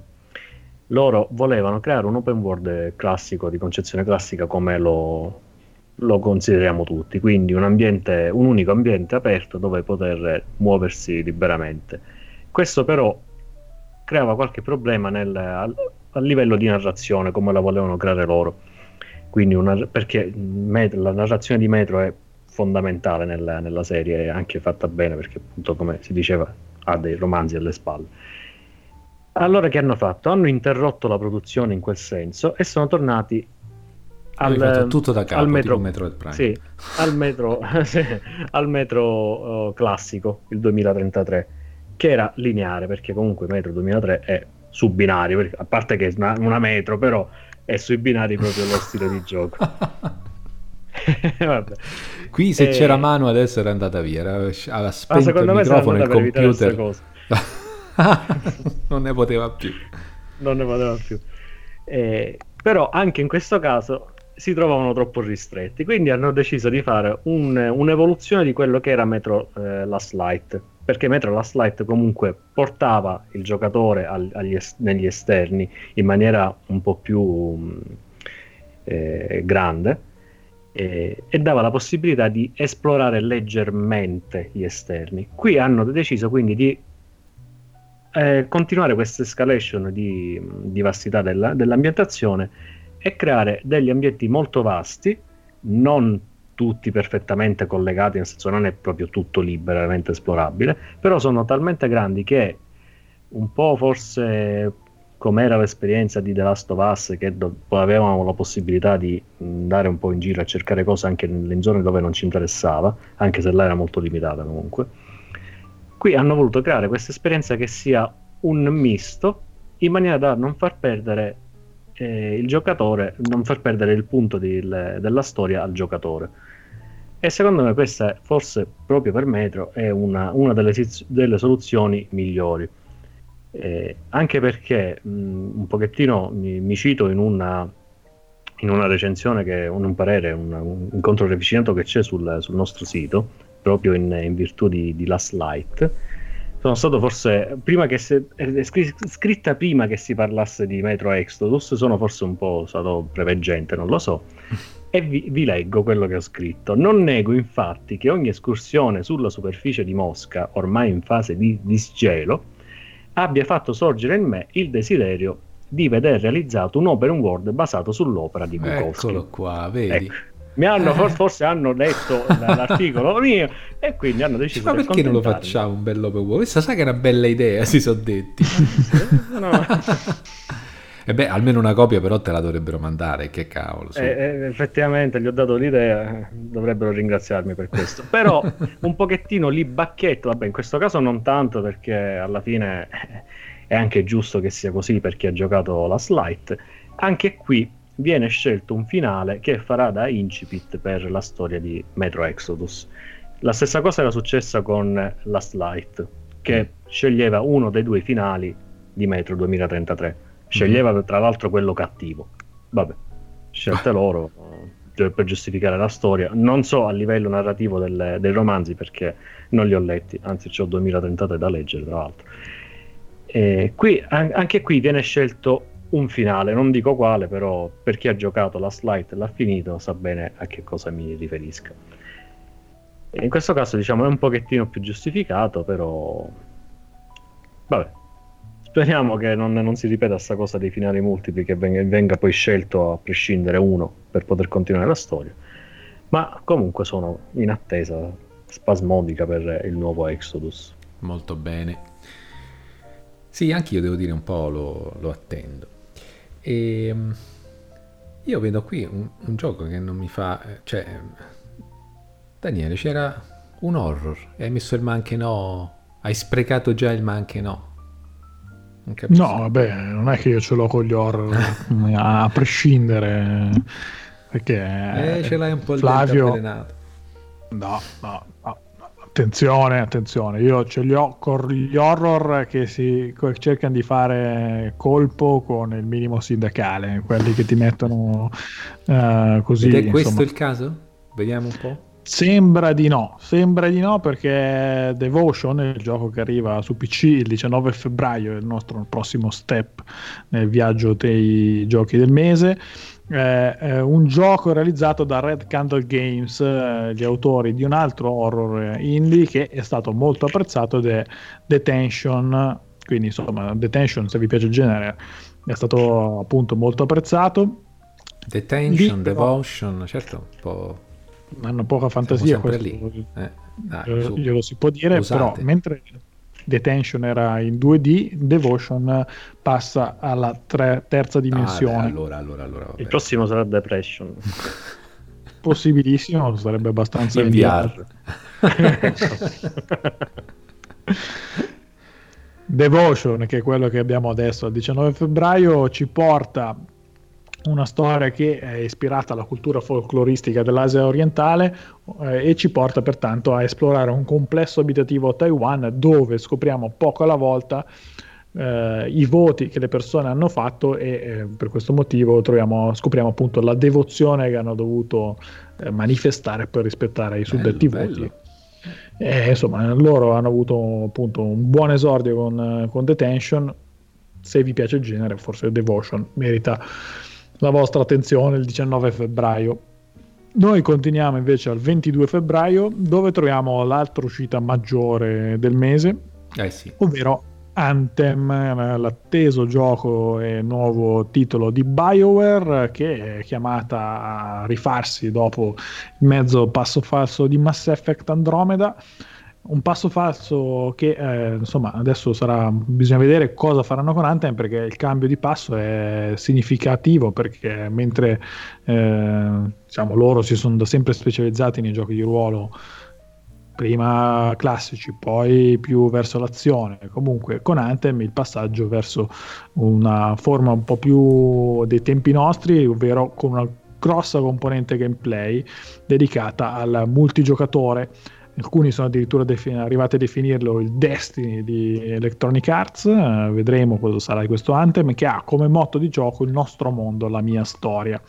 loro volevano creare un open world classico, di concezione classica come lo, lo consideriamo tutti, quindi un, ambiente, un unico ambiente aperto dove poter muoversi liberamente. Questo però creava qualche problema nel, a, a, livello di narrazione, come la volevano creare loro. Una, perché met, la narrazione di Metro è fondamentale nella, nella serie, è anche fatta bene perché appunto come si diceva ha dei romanzi alle spalle. Allora che hanno fatto? Hanno interrotto la produzione in quel senso e sono tornati al, tutto da capo, al metro, metro Prime. Sì, al metro, sì, al metro uh, classico, il 2033, che era lineare, perché comunque Metro 2003 è su binari, perché, a parte che è una, una, metro, però è sui binari proprio lo stile di gioco. Qui se e... c'era mano adesso era andata via, era, aveva spento il microfono e il computer. non ne poteva più. Non ne poteva più. Eh, però anche in questo caso si trovavano troppo ristretti, quindi hanno deciso di fare un, un'evoluzione di quello che era Metro eh, Last Light, perché Metro Last Light comunque portava il giocatore al, es- negli esterni in maniera un po' più mm, eh, grande eh, e dava la possibilità di esplorare leggermente gli esterni. Qui hanno deciso quindi di eh, continuare questa escalation di, di vastità della, dell'ambientazione e creare degli ambienti molto vasti, non tutti perfettamente collegati, nel senso non è proprio tutto liberamente esplorabile, però sono talmente grandi che un po' forse come era l'esperienza di The Last of Us, che do- avevamo la possibilità di andare un po' in giro a cercare cose anche nelle zone dove non ci interessava, anche se là era molto limitata comunque. Qui hanno voluto creare questa esperienza che sia un misto in maniera da non far perdere eh, il giocatore, non far perdere il punto di, le, della storia al giocatore. E secondo me questa, forse proprio per Metro, è una, una delle, delle, soluzioni migliori. Eh, anche perché mh, un pochettino mi, mi cito in una, in una, recensione, che, un, un parere, un, un incontro ravvicinato che c'è sul, sul nostro sito, proprio in, in virtù di, di Last Light, sono stato forse prima che si, è scritta prima che si parlasse di Metro Exodus sono forse un po' stato preveggente non lo so. E vi, vi, leggo quello che ho scritto. Non nego infatti che ogni escursione sulla superficie di Mosca ormai in fase di disgelo abbia fatto sorgere in me il desiderio di vedere realizzato un open world basato sull'opera di Bukowski. Eccolo qua vedi? Ecco mi hanno, forse, hanno letto l'articolo mio e quindi hanno deciso ma perché non lo facciamo un bello open world? questa sai che è una bella idea si sono detti. No. e beh almeno una copia però te la dovrebbero mandare che cavolo eh, eh, effettivamente gli ho dato l'idea dovrebbero ringraziarmi per questo. Però un pochettino li bacchetto vabbè in questo caso non tanto perché alla fine è anche giusto che sia così per chi ha giocato la slide anche qui viene scelto un finale che farà da incipit per la storia di Metro Exodus. La stessa cosa era successa con Last Light, che mm. sceglieva uno dei due finali di Metro 2033. Sceglieva mm. tra l'altro quello cattivo. Vabbè, scelte loro eh, per giustificare la storia. Non so a livello narrativo delle, dei romanzi perché non li ho letti, anzi ho 2033 da leggere tra l'altro. E qui, anche qui viene scelto un finale, non dico quale, però per chi ha giocato la slide e l'ha finito sa bene a che cosa mi riferisco. E in questo caso diciamo è un pochettino più giustificato, però vabbè. Speriamo che non, non si ripeta questa cosa dei finali multipli, che venga, venga poi scelto a prescindere uno per poter continuare la storia. Ma comunque sono in attesa spasmodica per il nuovo Exodus. Molto bene. Sì, anche io devo dire un po' lo, lo attendo. E ehm, io vedo qui un, un, gioco che non mi fa... Cioè, Daniele, c'era un horror e hai messo il ma anche no. Hai sprecato già il ma anche no. No, vabbè, non è che io ce l'ho con gli horror a prescindere. Perché eh, ce l'hai un po' il Flavio... No, no. Attenzione, attenzione, io ce li ho con gli horror che si cercano di fare colpo con il minimo sindacale, quelli che ti mettono uh, così. Ed è questo insomma. il caso? Vediamo un po'. Sembra di no, sembra di no perché Devotion, il gioco che arriva su PC il 19 febbraio, è il nostro prossimo step nel viaggio dei giochi del mese eh, un gioco realizzato da Red Candle Games, eh, gli autori di un altro horror indie che è stato molto apprezzato ed è Detention. Quindi, insomma, Detention, se vi piace il genere, è stato appunto molto apprezzato. Detention, Lì, Devotion, certo, un po'. Hanno poca fantasia, questo, lì. Eh, dai, glielo si può dire, Usate. però mentre Detention era in 2D, Devotion passa alla tre, terza dimensione. Ah, beh, allora, allora, allora, Il prossimo sarà Depression. Possibilissimo, sarebbe abbastanza in VR. Devotion, che è quello che abbiamo adesso al 19 febbraio, ci porta una storia che è ispirata alla cultura folcloristica dell'Asia orientale eh, e ci porta pertanto a esplorare un complesso abitativo a Taiwan dove scopriamo poco alla volta eh, i voti che le persone hanno fatto e eh, per questo motivo troviamo, scopriamo appunto la devozione che hanno dovuto eh, manifestare per rispettare i suddetti bello, voti. Bello. E, insomma, loro hanno avuto appunto un buon esordio con, con Detention. Se vi piace il genere, forse Devotion merita la vostra attenzione il 19 febbraio. Noi continuiamo invece al 22 febbraio dove troviamo l'altra uscita maggiore del mese, eh sì. ovvero Anthem, l'atteso gioco e nuovo titolo di BioWare che è chiamata a rifarsi dopo il mezzo passo falso di Mass Effect Andromeda un passo falso che eh, insomma adesso sarà bisogna vedere cosa faranno con Anthem perché il cambio di passo è significativo perché mentre eh, diciamo loro si sono da sempre specializzati nei giochi di ruolo prima classici poi più verso l'azione comunque con Anthem il passaggio verso una forma un po' più dei tempi nostri ovvero con una grossa componente gameplay dedicata al multigiocatore alcuni sono addirittura defin- arrivati a definirlo il Destiny di Electronic Arts, eh, vedremo cosa sarà di questo Anthem, che ha come motto di gioco il nostro mondo, la mia storia.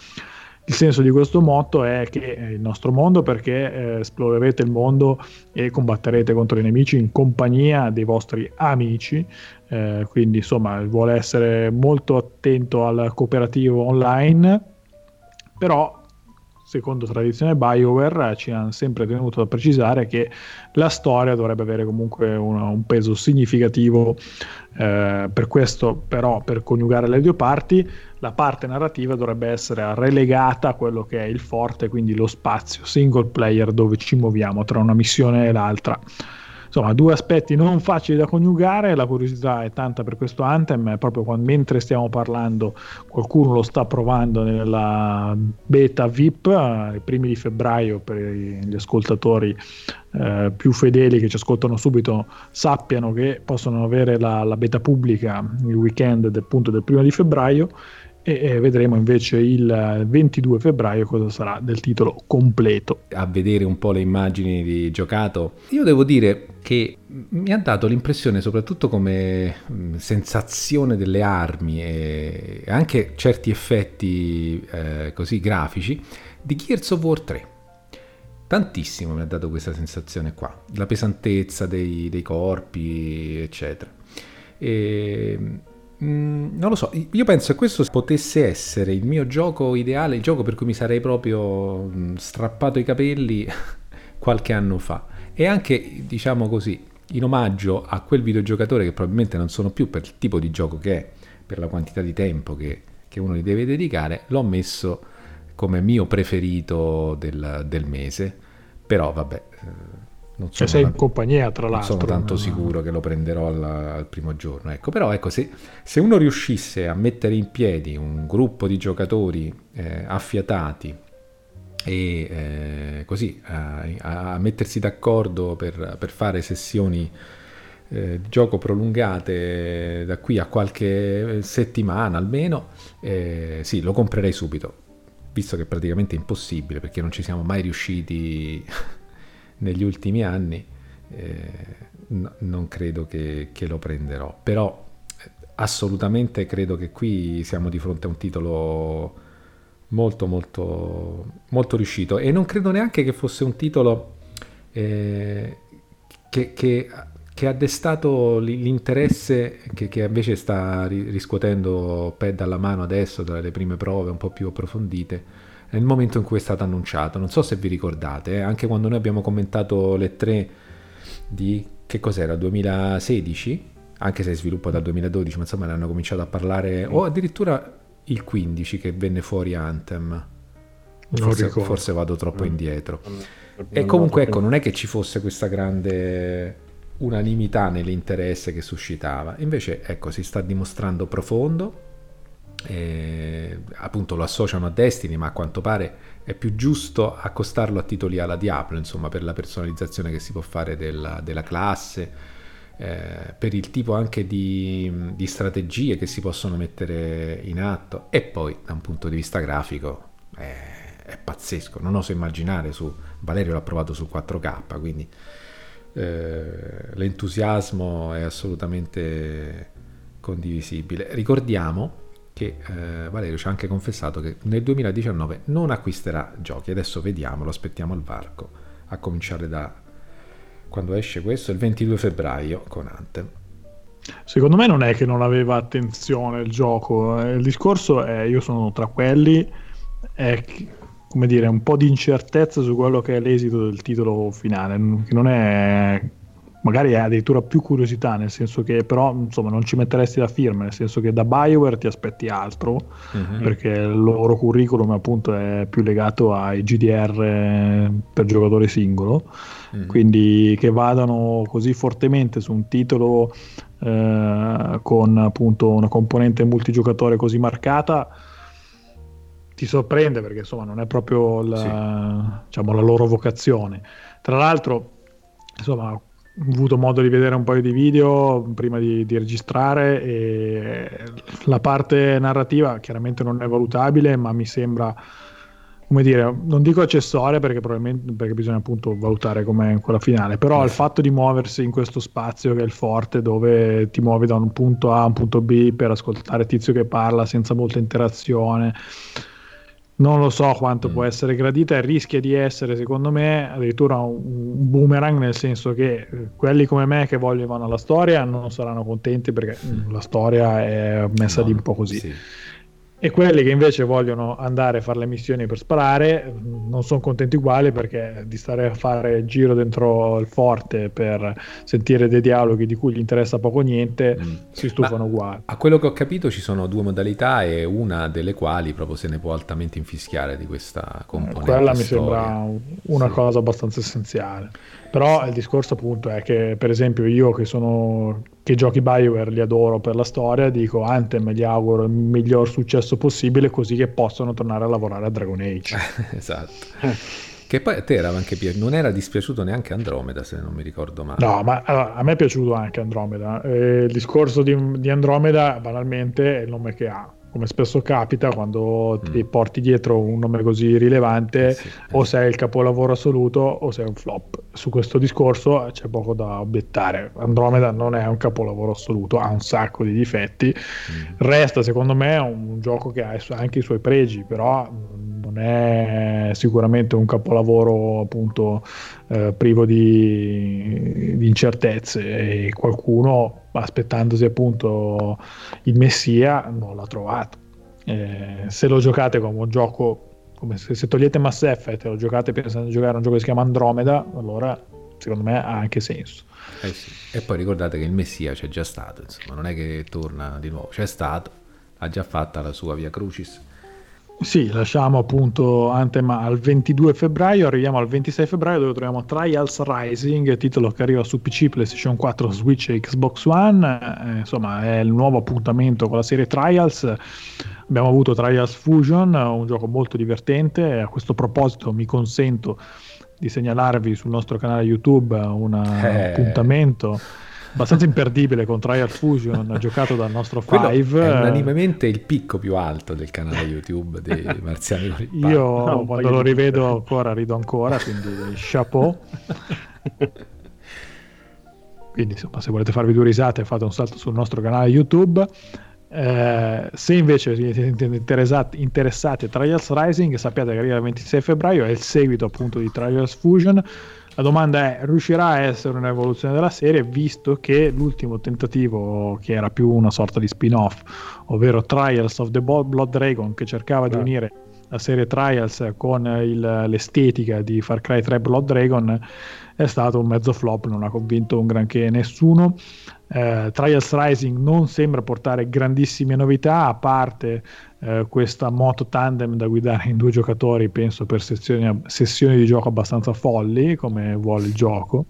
Il senso di questo motto è che è il nostro mondo perché eh, esplorerete il mondo e combatterete contro i nemici in compagnia dei vostri amici, eh, quindi insomma vuole essere molto attento al cooperativo online, però secondo tradizione BioWare, ci hanno sempre tenuto a precisare che la storia dovrebbe avere comunque un, un peso significativo. Eh, per questo, però, per coniugare le due parti, la parte narrativa dovrebbe essere relegata a quello che è il forte, quindi lo spazio single player dove ci muoviamo tra una missione e l'altra insomma due aspetti non facili da coniugare la curiosità è tanta per questo Anthem proprio quando, mentre stiamo parlando qualcuno lo sta provando nella beta VIP eh, i primi di febbraio per gli ascoltatori eh, più fedeli che ci ascoltano subito sappiano che possono avere la, la beta pubblica il weekend del, punto del primo di febbraio e vedremo invece il 22 febbraio cosa sarà del titolo completo. A vedere un po' le immagini di giocato, io devo dire che mi ha dato l'impressione, soprattutto come sensazione delle armi e anche certi effetti eh, così grafici, di Gears of War 3. Tantissimo mi ha dato questa sensazione qua, la pesantezza dei, dei corpi, eccetera. E Mm, non lo so, io penso che questo potesse essere il mio gioco ideale, il gioco per cui mi sarei proprio mm, strappato i capelli qualche anno fa. E anche, diciamo così, in omaggio a quel videogiocatore che probabilmente non sono più per il tipo di gioco che è, per la quantità di tempo che, che uno gli deve dedicare, l'ho messo come mio preferito del, del mese. Però vabbè eh, non sono, sei in compagnia, tra l'altro. Non sono tanto no? sicuro che lo prenderò al, al primo giorno. Ecco, però ecco, se, se, uno riuscisse a mettere in piedi un gruppo di giocatori eh, affiatati e eh, così a, a, mettersi d'accordo per, per fare sessioni eh, di gioco prolungate da qui a qualche settimana almeno, eh, sì, lo comprerei subito, visto che è praticamente impossibile perché non ci siamo mai riusciti negli ultimi anni, eh, no, non credo che, che, lo prenderò. Però eh, assolutamente credo che qui siamo di fronte a un titolo molto molto molto riuscito e non credo neanche che fosse un titolo eh, che, che, che, ha destato l'interesse che, che invece sta riscuotendo Ped alla mano adesso dalle prime prove un po' più approfondite nel momento in cui è stato annunciato. Non so se vi ricordate, eh, anche quando noi abbiamo commentato le tre di che cos'era 2016, anche se sviluppo dal 2012, ma insomma ne hanno cominciato a parlare, o addirittura il 15 che venne fuori Anthem. Forse, forse vado troppo mm. indietro. E comunque ecco, non è che ci fosse questa grande unanimità nell'interesse che suscitava. Invece ecco, si sta dimostrando profondo, eh, appunto lo associano a Destiny, ma a quanto pare è più giusto accostarlo a titoli alla Diablo, insomma, per la personalizzazione che si può fare della, della classe, eh, per il tipo anche di, di, strategie che si possono mettere in atto e poi da un punto di vista grafico è, è pazzesco, non oso immaginare su Valerio l'ha provato su 4K, quindi eh, l'entusiasmo è assolutamente condivisibile. Ricordiamo che eh, Valerio ci ha anche confessato che nel 2019 non acquisterà giochi. Adesso vediamo, lo aspettiamo al varco, a cominciare da quando esce questo, il 22 febbraio con Anthem. Secondo me non è che non aveva attenzione il gioco, eh, il discorso è io sono tra quelli, è come dire un po' di incertezza su quello che è l'esito del titolo finale, che non è magari hai addirittura più curiosità, nel senso che però insomma non ci metteresti la firma, nel senso che da Bioware ti aspetti altro, uh-huh. perché il loro curriculum appunto è più legato ai GDR per giocatore singolo, uh-huh. quindi che vadano così fortemente su un titolo eh, con appunto una componente multigiocatore così marcata ti sorprende perché insomma non è proprio la, sì. diciamo, la loro vocazione. Tra l'altro, insomma, avuto modo di vedere un paio di video prima di, di, registrare e la parte narrativa chiaramente non è valutabile, ma mi sembra, come dire, non dico accessoria perché probabilmente perché bisogna appunto valutare come quella finale, però il fatto di muoversi in questo spazio che è il forte dove ti muovi da un punto A a un punto B per ascoltare tizio che parla senza molta interazione non lo so quanto mm. può essere gradita e rischia di essere, secondo me, addirittura un, un, boomerang, nel senso che eh, quelli come me che vogliono la storia non saranno contenti perché mm, la storia è messa no, di un po' così. Sì. E quelli che invece vogliono andare a fare le missioni per sparare non sono contenti uguali perché di stare a fare giro dentro il forte per sentire dei dialoghi di cui gli interessa poco niente mm. si stufano Ma uguali. A quello che ho capito ci sono due modalità e una delle quali proprio se ne può altamente infischiare di questa componente. Quella mi sembra una sì. cosa abbastanza essenziale. Però il discorso appunto è che per esempio io che sono che giochi Bioware li adoro per la storia, dico Anthem gli auguro il miglior successo possibile così che possano tornare a lavorare a Dragon Age. esatto. Che poi a te era anche piaciuto, non era dispiaciuto neanche Andromeda, se non mi ricordo male. No, ma allora, a me è piaciuto anche Andromeda. Eh, il discorso di, di, Andromeda, banalmente, è il nome che ha. Come spesso capita quando mm. ti porti dietro un nome così rilevante, sì, o sei il capolavoro assoluto o sei un flop. Su questo discorso c'è poco da obiettare. Andromeda non è un capolavoro assoluto, ha un sacco di difetti. Mm. Resta, secondo me, un gioco che ha anche i suoi pregi, però non è sicuramente un capolavoro appunto eh, privo di, di incertezze e qualcuno aspettandosi appunto il Messia non l'ha trovato. Eh, se lo giocate come un gioco, come se, se togliete Mass Effect e lo giocate pensando di giocare a un gioco che si chiama Andromeda, allora secondo me ha anche senso. Eh sì. E poi ricordate che il Messia c'è già stato, insomma, non è che torna di nuovo, c'è stato, ha già fatta la sua via Crucis sì, lasciamo appunto Anthem al 22 febbraio, arriviamo al 26 febbraio dove troviamo Trials Rising, titolo che arriva su PC, PlayStation 4, Switch e Xbox One, eh, insomma è il nuovo appuntamento con la serie Trials. Abbiamo avuto Trials Fusion, un gioco molto divertente, a questo proposito mi consento di segnalarvi sul nostro canale YouTube un eh. appuntamento abbastanza imperdibile con Trial Fusion giocato dal nostro Five. È unanimemente il picco più alto del canale YouTube dei Marziani con il Io no, quando lo rivedo ancora rido ancora, quindi chapeau. quindi insomma, se volete farvi due risate fate un salto sul nostro canale YouTube. Eh, se invece siete interessati, interessati a Trials Rising sappiate che arriva il 26 febbraio è il seguito appunto di Trials Fusion la domanda è, riuscirà a essere un'evoluzione della serie visto che l'ultimo tentativo, che era più una sorta di spin-off, ovvero Trials of the Blood Dragon, che cercava Beh. di unire la serie Trials con il, l'estetica di Far Cry 3 Blood Dragon, è stato un mezzo flop, non ha convinto un granché nessuno. Eh, Trials Rising non sembra portare grandissime novità, a parte eh, questa moto tandem da guidare in due giocatori, penso per sessioni, sessioni di gioco abbastanza folli, come vuole il gioco.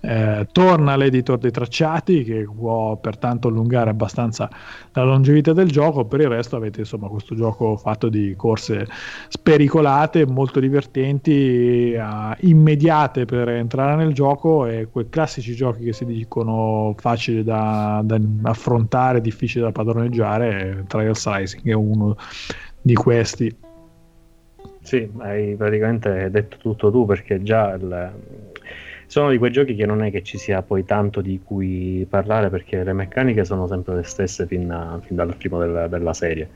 Eh, torna l'editor dei tracciati, che può pertanto allungare abbastanza la longevità del gioco. Per il resto avete insomma questo gioco fatto di corse spericolate, molto divertenti, uh, immediate per entrare nel gioco e quei classici giochi che si dicono facili da, da affrontare, difficili da padroneggiare. Trials Rising è uno di questi. Sì, hai praticamente detto tutto tu perché già il... sono di quei giochi che non è che ci sia poi tanto di cui parlare perché le meccaniche sono sempre le stesse fin, a, fin dal primo del, della serie.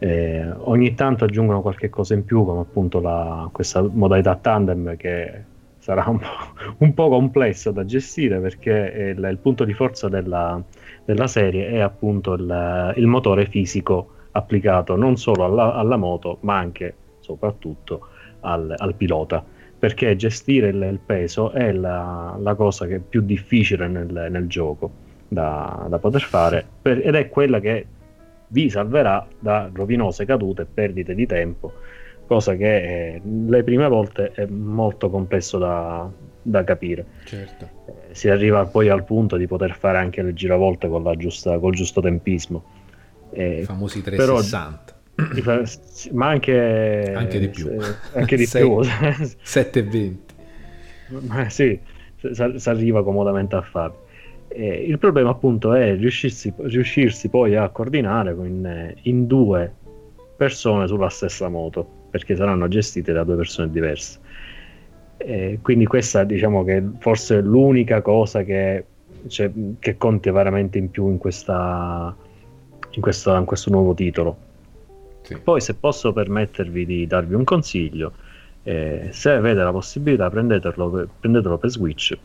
Eh, ogni tanto aggiungono qualche cosa in più come appunto la, questa modalità tandem che sarà un po', un po complessa da gestire perché il, il punto di forza della, della, serie è appunto il, il motore fisico applicato non solo alla, alla moto, ma anche soprattutto al, al pilota. Perché gestire il, il peso è la, la, cosa che è più difficile nel, nel gioco da, da, poter fare, per, ed è quella che vi salverà da rovinose cadute e perdite di tempo, cosa che eh, le prime volte è molto complesso da, da capire. Certo. Eh, si arriva poi al punto di poter fare anche le giravolte con la giusta, col giusto tempismo. Eh, I famosi 360. Però, ma anche, anche di più. Anche di 6, più. 720. Ma sì, si arriva comodamente a farlo. Eh, il problema appunto è riuscirsi, riuscirsi poi a coordinare in, in, due persone sulla stessa moto, perché saranno gestite da due persone diverse. Eh, quindi questa diciamo che forse è l'unica cosa che, cioè, che conti veramente in più in questa, in, questa, in questo nuovo titolo. Sì. Poi, se posso permettervi di darvi un consiglio, eh, se avete la possibilità, prendetelo, prendetelo per Switch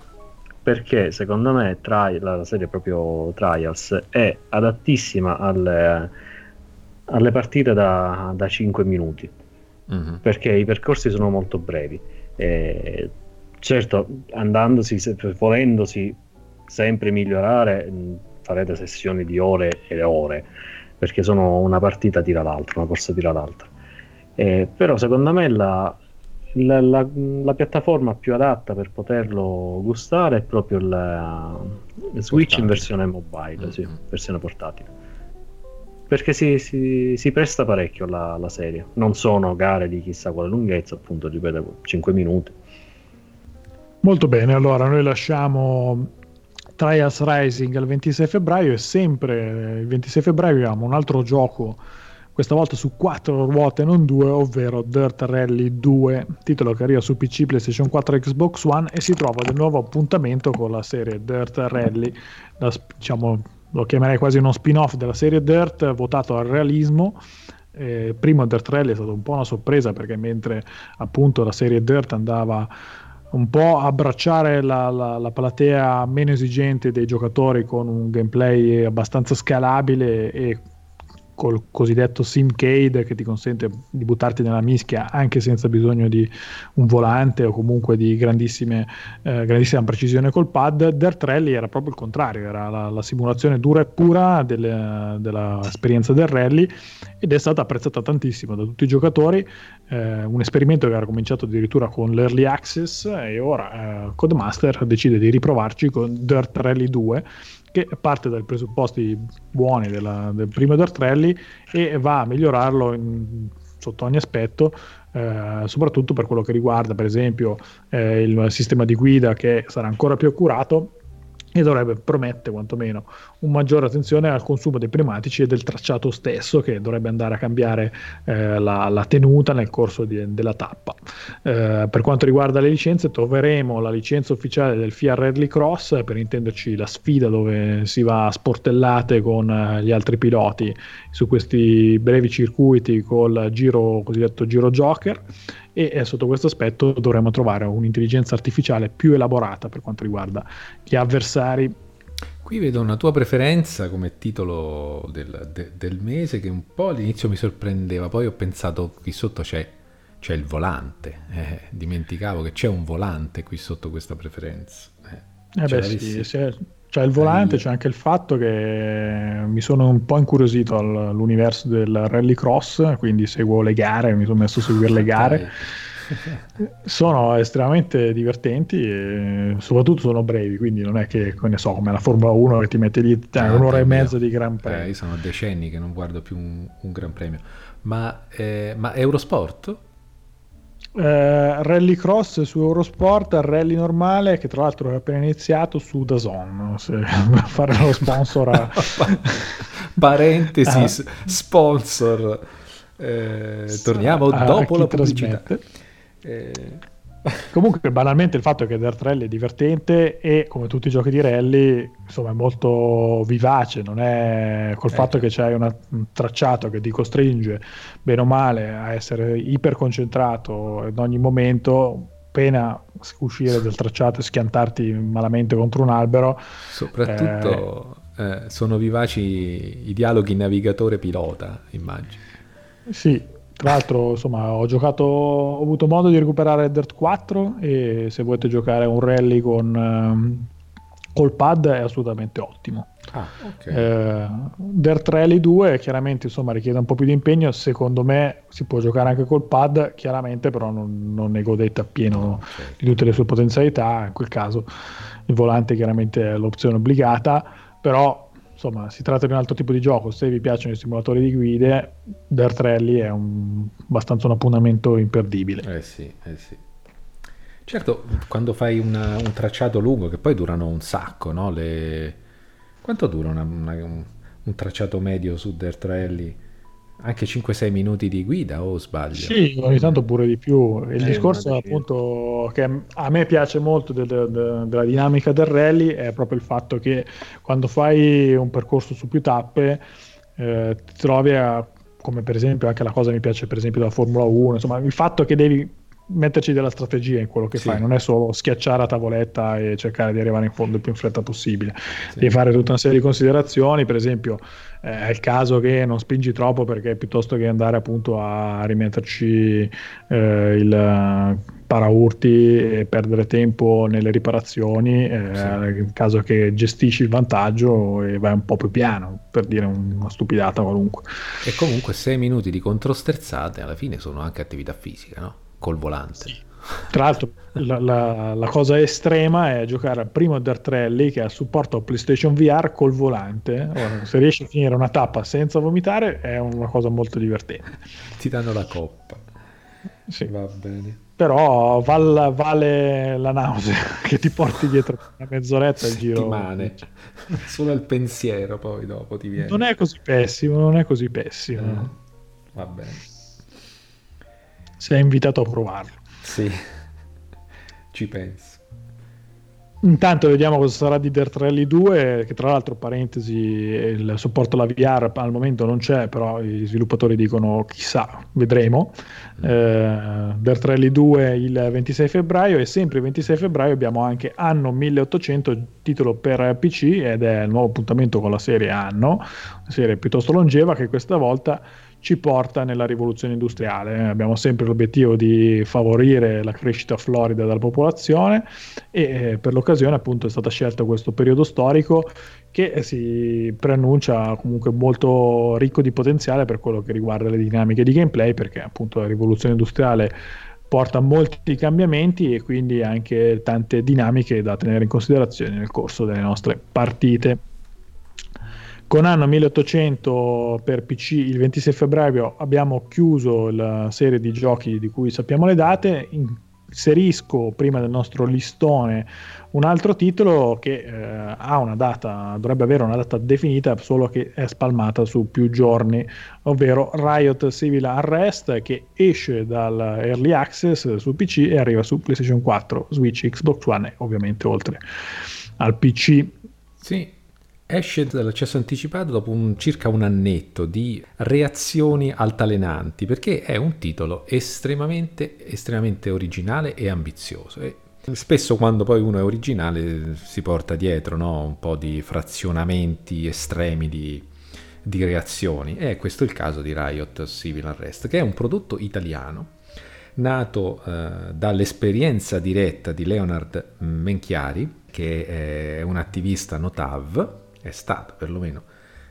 perché secondo me tri- la serie proprio Trials è adattissima alle, alle partite da, da 5 minuti mm-hmm. perché i percorsi sono molto brevi. E certo, andandosi, volendosi sempre migliorare, farete sessioni di ore e ore, perché sono una partita tira l'altra, una corsa tira l'altra. Eh, però secondo me la, la, la, la, piattaforma più adatta per poterlo gustare è proprio il, il Switch portatile. in versione mobile, mm-hmm. sì, versione portatile. Perché si, si, si presta parecchio la, la, serie. Non sono gare di chissà quale lunghezza, appunto, ripeto, 5 minuti. Molto bene, allora noi lasciamo Trials Rising il 26 febbraio e sempre il 26 febbraio abbiamo un altro gioco questa volta su quattro ruote non due, ovvero Dirt Rally 2, titolo che arriva su PC, PlayStation 4 e Xbox One e si trova di nuovo appuntamento con la serie Dirt Rally, la, diciamo, lo chiamerei quasi uno spin-off della serie Dirt votato al realismo. Eh, primo Dirt Rally è stata un po' una sorpresa perché mentre appunto la serie Dirt andava un po' abbracciare la, la, la, platea meno esigente dei giocatori con un gameplay abbastanza scalabile e col cosiddetto Simcade che ti consente di buttarti nella mischia anche senza bisogno di un volante o comunque di eh, grandissima precisione col pad, Dirt Rally era proprio il contrario, era la, la simulazione dura e pura delle, dell'esperienza del rally ed è stata apprezzata tantissimo da tutti i giocatori, eh, un esperimento che era cominciato addirittura con l'Early Access e ora eh, Codemaster decide di riprovarci con Dirt Rally 2 che parte dai presupposti buoni della, del primo Dirt Rally e va a migliorarlo in, sotto ogni aspetto, eh, soprattutto per quello che riguarda per esempio eh, il sistema di guida che sarà ancora più accurato e dovrebbe promettere quantomeno un maggiore attenzione al consumo dei pneumatici e del tracciato stesso che dovrebbe andare a cambiare eh, la, la, tenuta nel corso di, della tappa. Eh, per quanto riguarda le licenze troveremo la licenza ufficiale del FIA Rally Cross, per intenderci la sfida dove si va a sportellate con eh, gli altri piloti su questi brevi circuiti col giro cosiddetto giro Joker e eh, sotto questo aspetto dovremmo trovare un'intelligenza artificiale più elaborata per quanto riguarda gli avversari. Qui vedo una tua preferenza come titolo del, de, del mese che un po' all'inizio mi sorprendeva, poi ho pensato qui sotto c'è, c'è il volante, eh, dimenticavo che c'è un volante qui sotto questa preferenza. Eh, eh beh sì, c'è, c'è il volante, c'è anche il fatto che mi sono un po' incuriosito all'universo del rallycross, quindi seguo le gare, mi sono messo a seguire le gare. Sono estremamente divertenti e soprattutto sono brevi, quindi non è che ne so come la Formula 1 che ti mette lì ah, un'ora e mezza di Gran Premio. Eh, io sono decenni che non guardo più un, un Gran Premio. Ma, eh, ma Eurosport? eh, rallycross su Eurosport, rally normale che tra l'altro è appena iniziato su Dazon, se fare lo sponsor a... Parentesi, ah. sponsor. Eh, torniamo a, dopo la pubblicità. Eh, Comunque, banalmente, il fatto è che Dirt Rally è divertente e, come tutti i giochi di rally, insomma, è molto vivace. Non è col eh. fatto che c'hai una, un tracciato che ti costringe, bene o male, a essere iper concentrato in ogni momento. Appena uscire dal tracciato e schiantarti malamente contro un albero, soprattutto eh, eh, sono vivaci i dialoghi navigatore-pilota, immagino. Sì, tra l'altro, insomma, ho giocato, ho avuto modo di recuperare Dirt 4 e se volete giocare un rally con um, col pad è assolutamente ottimo. Ah, okay. eh, Dirt Rally 2 chiaramente insomma richiede un po' più di impegno, secondo me si può giocare anche col pad, chiaramente però non, non ne godete appieno okay. di tutte le sue potenzialità, in quel caso il volante chiaramente è l'opzione obbligata, però insomma, si tratta di un altro tipo di gioco. Se vi piacciono i simulatori di guide, Dirt Rally è un, abbastanza un appuntamento imperdibile. Eh sì, eh sì. Certo, quando fai una, un tracciato lungo, che poi durano un sacco, no? Le... Quanto dura una, una, un, un, tracciato medio su Dirt Rally? Anche 5-6 minuti di guida o sbaglio? Sì, ogni tanto pure di più. Il eh, discorso appunto che a me piace molto de- de- de- della dinamica del rally è proprio il fatto che quando fai un percorso su più tappe eh, ti trovi a, come per esempio anche la cosa mi piace per esempio della Formula 1, insomma il fatto che devi metterci della strategia in quello che sì. fai, non è solo schiacciare a tavoletta e cercare di arrivare in fondo il più in fretta possibile, sì. devi fare tutta una serie di considerazioni, per esempio eh, è il caso che non spingi troppo perché piuttosto che andare appunto a rimetterci eh, il paraurti e perdere tempo nelle riparazioni, eh, sì. caso che gestisci il vantaggio e vai un po' più piano, per dire una stupidata qualunque. E comunque 6 minuti di controsterzate alla fine sono anche attività fisica, no? Col volante. Sì. Tra l'altro, la, la, la, cosa estrema è giocare al primo Dirt Rally che ha supporto PlayStation VR col volante. Ora, se riesci a finire una tappa senza vomitare, è una cosa molto divertente. Ti danno la coppa. Sì. Va bene. Però val, vale la nausea che ti porti dietro una mezz'oretta il giro. Settimane. Solo il pensiero poi dopo ti viene. Non è così pessimo, non è così pessimo. Eh. Va bene. Sei invitato a provarlo. Sì, ci penso. Intanto vediamo cosa sarà di Dirt Rally 2, che tra l'altro, parentesi, il supporto alla VR al momento non c'è, però i sviluppatori dicono chissà, vedremo. Mm. Eh, Dirt Rally 2 il 26 febbraio e sempre il 26 febbraio abbiamo anche Anno 1800, titolo per PC ed è il nuovo appuntamento con la serie Anno, una serie piuttosto longeva che questa volta ci porta nella rivoluzione industriale. Abbiamo sempre l'obiettivo di favorire la crescita florida della popolazione e eh, per l'occasione appunto è stato scelto questo periodo storico che si preannuncia comunque molto ricco di potenziale per quello che riguarda le dinamiche di gameplay perché appunto la rivoluzione industriale porta molti cambiamenti e quindi anche tante dinamiche da tenere in considerazione nel corso delle nostre partite. Con anno 1800 per PC il 26 febbraio abbiamo chiuso la serie di giochi di cui sappiamo le date. Inserisco prima del nostro listone un altro titolo che eh, ha una data, dovrebbe avere una data definita, solo che è spalmata su più giorni, ovvero Riot Civil Arrest che esce dal Early Access su PC e arriva su PlayStation 4, Switch, Xbox One e ovviamente oltre al PC. Sì, esce dall'accesso anticipato dopo un, circa un annetto di reazioni altalenanti perché è un titolo estremamente, estremamente originale e ambizioso. E spesso quando poi uno è originale si porta dietro no? un po' di frazionamenti estremi di, di reazioni. E questo è il caso di Riot Civil Arrest, che è un prodotto italiano nato eh, dall'esperienza diretta di Leonard Menchiari, che è un attivista notav è stato perlomeno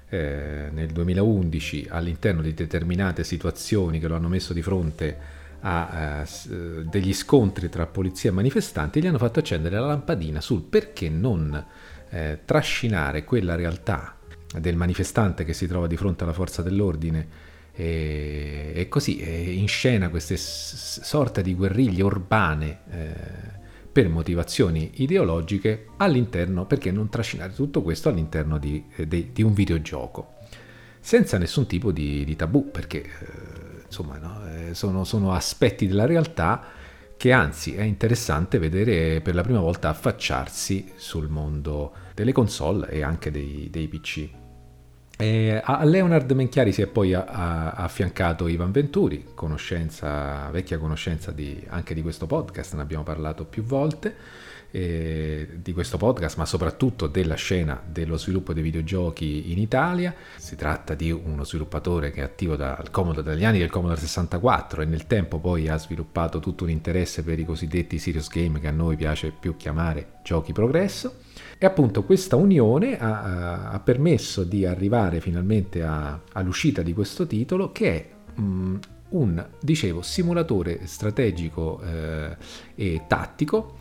eh, nel 2011 all'interno di determinate situazioni che lo hanno messo di fronte a eh, degli scontri tra polizia e manifestanti, gli hanno fatto accendere la lampadina sul perché non eh, trascinare quella realtà del manifestante che si trova di fronte alla forza dell'ordine e, e così e in scena queste s- sorta di guerriglie urbane eh, per motivazioni ideologiche all'interno, perché non trascinare tutto questo all'interno di, eh, di, di un videogioco, senza nessun tipo di, di tabù, perché eh, insomma no, eh, sono, sono aspetti della realtà che anzi è interessante vedere per la prima volta affacciarsi sul mondo delle console e anche dei, dei PC. E a Leonard Menchiari si è poi affiancato Ivan Venturi, conoscenza, vecchia conoscenza di, anche di questo podcast, ne abbiamo parlato più volte, di questo podcast, ma soprattutto della scena dello sviluppo dei videogiochi in Italia. Si tratta di uno sviluppatore che è attivo dal Commodore, dagli anni del Commodore 64 e nel tempo poi ha sviluppato tutto un interesse per i cosiddetti serious game che a noi piace più chiamare giochi progresso e appunto questa unione ha, ha permesso di arrivare finalmente a, all'uscita di questo titolo che è um, un, dicevo, simulatore strategico eh, e tattico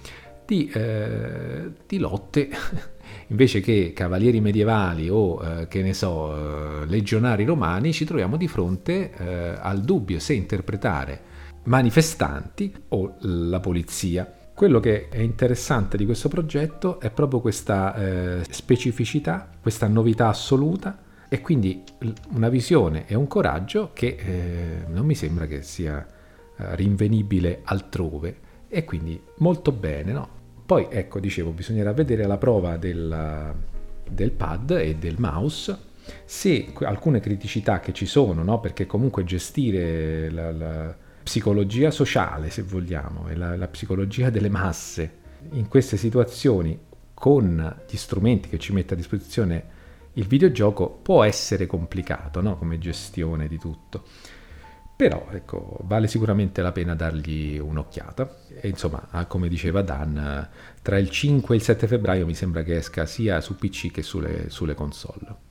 di, eh, di, lotte. Invece che cavalieri medievali o eh, che ne so, eh, legionari romani, ci troviamo di fronte eh, al dubbio se interpretare manifestanti o la polizia quello che è interessante di questo progetto è proprio questa eh, specificità, questa novità assoluta e quindi una visione e un coraggio che eh, non mi sembra che sia eh, rinvenibile altrove e quindi molto bene, no? Poi ecco, dicevo, bisognerà vedere la prova del, del pad e del mouse se alcune criticità che ci sono, no? perché comunque gestire la, la psicologia sociale, se vogliamo, e la, la psicologia delle masse in queste situazioni con gli strumenti che ci mette a disposizione il videogioco può essere complicato no? come gestione di tutto. Però ecco, vale sicuramente la pena dargli un'occhiata. E insomma, ah, come diceva Dan, tra il 5 e il 7 febbraio mi sembra che esca sia su PC che sulle, sulle console.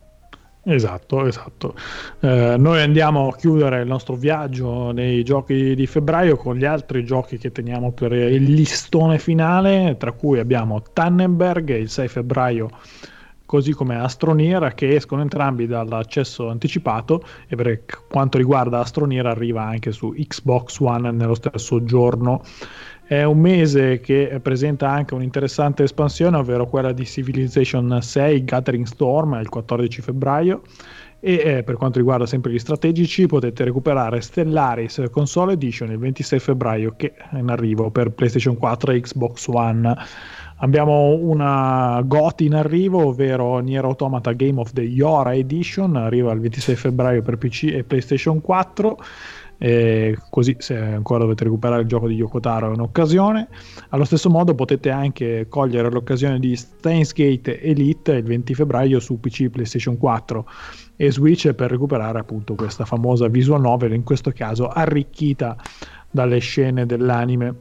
Esatto, esatto. Eh, noi andiamo a chiudere il nostro viaggio nei giochi di febbraio con gli altri giochi che teniamo per il listone finale, tra cui abbiamo Tannenberg il 6 febbraio, così come Astroneer, che escono entrambi dall'accesso anticipato e per quanto riguarda Astroneer arriva anche su Xbox One nello stesso giorno. È un mese che presenta anche un'interessante espansione, ovvero quella di Civilization 6 Gathering Storm il 14 febbraio E eh, per quanto riguarda sempre gli strategici, potete recuperare Stellaris Console Edition il 26 febbraio che è in arrivo per PlayStation 4 e Xbox One. Abbiamo una GOT in arrivo, ovvero Nier Automata Game of the Yora Edition, arriva il 26 febbraio per PC e PlayStation 4. E così se ancora dovete recuperare il gioco di Yokotaro è un'occasione. Allo stesso modo potete anche cogliere l'occasione di Steins Gate Elite il 20 febbraio su PC, PlayStation 4 e Switch per recuperare appunto questa famosa visual novel, in questo caso arricchita dalle scene dell'anime.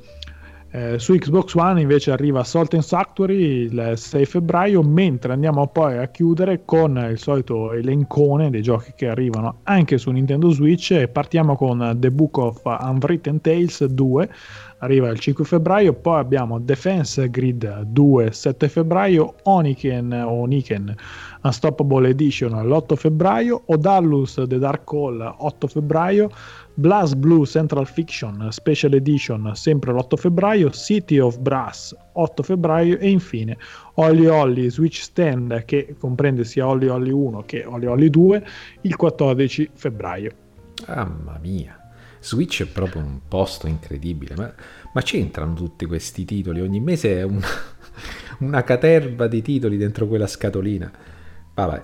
Eh, su Xbox One invece arriva Salt and Sanctuary il 6 febbraio, mentre andiamo poi a chiudere con il solito elencone dei giochi che arrivano anche su Nintendo Switch. E partiamo con The Book of Unwritten Tales 2, arriva il 5 febbraio, poi abbiamo Defense Grid 2 7 febbraio, Oniken o Niken Unstoppable Edition l'8 febbraio, Odallus The Dark Call 8 febbraio, Blast Blue Central Fiction Special Edition sempre l'8 febbraio, City of Brass 8 febbraio e infine Holly Holly Switch Stand che comprende sia Holly Holly 1 che Holly Holly 2 il 14 febbraio. Mamma mia, Switch è proprio un posto incredibile, ma, ma c'entrano tutti questi titoli, ogni mese è una, una caterva di titoli dentro quella scatolina. Vabbè.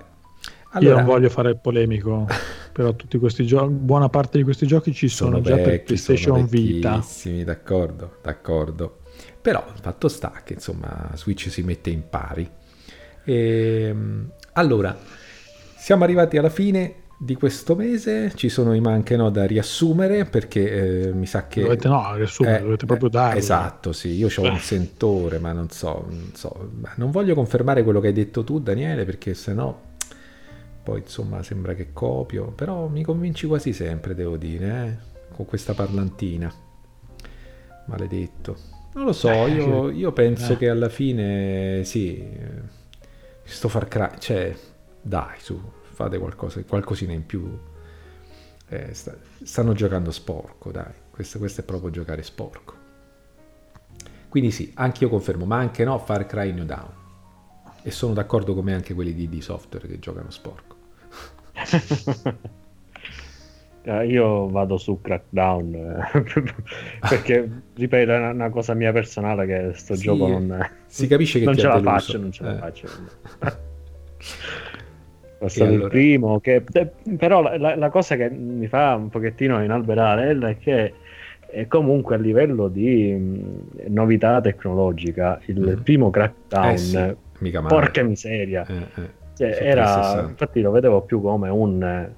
Allora... Io non voglio fare polemico, però tutti questi giochi, buona parte di questi giochi ci sono, sono già vecchi, per PlayStation Vita. D'accordo, d'accordo. Però il fatto sta che insomma Switch si mette in pari. E, ehm, allora, siamo arrivati alla fine di questo mese, ci sono i manche no da riassumere perché eh, mi sa che... Dovete no, riassumere, eh, dovete proprio dare. Esatto, sì, io ho un sentore, ma non so, non so, non voglio confermare quello che hai detto tu Daniele perché sennò poi insomma sembra che copio, però mi convinci quasi sempre, devo dire, eh? con questa parlantina. Maledetto. Non lo so, eh, io, io penso eh. che alla fine sì, sto Far Cry, cioè dai su, fate qualcosa, qualcosina in più. Eh, sta, stanno giocando sporco, dai, questo, questo, è proprio giocare sporco. Quindi sì, anche io confermo, ma anche no, Far Cry New Down. E sono d'accordo come anche quelli di, di software che giocano sporco. Eh, io vado su Crackdown eh, perché ripeto è una, cosa mia personale che sto sì, gioco non, si capisce che non ce la faccio non ce la faccio è stato allora... il primo che, però la, la, cosa che mi fa un pochettino inalberare è che è comunque a livello di mh, novità tecnologica il mm. primo Crackdown eh sì, porca miseria eh, eh cioè, era, infatti lo vedevo più come un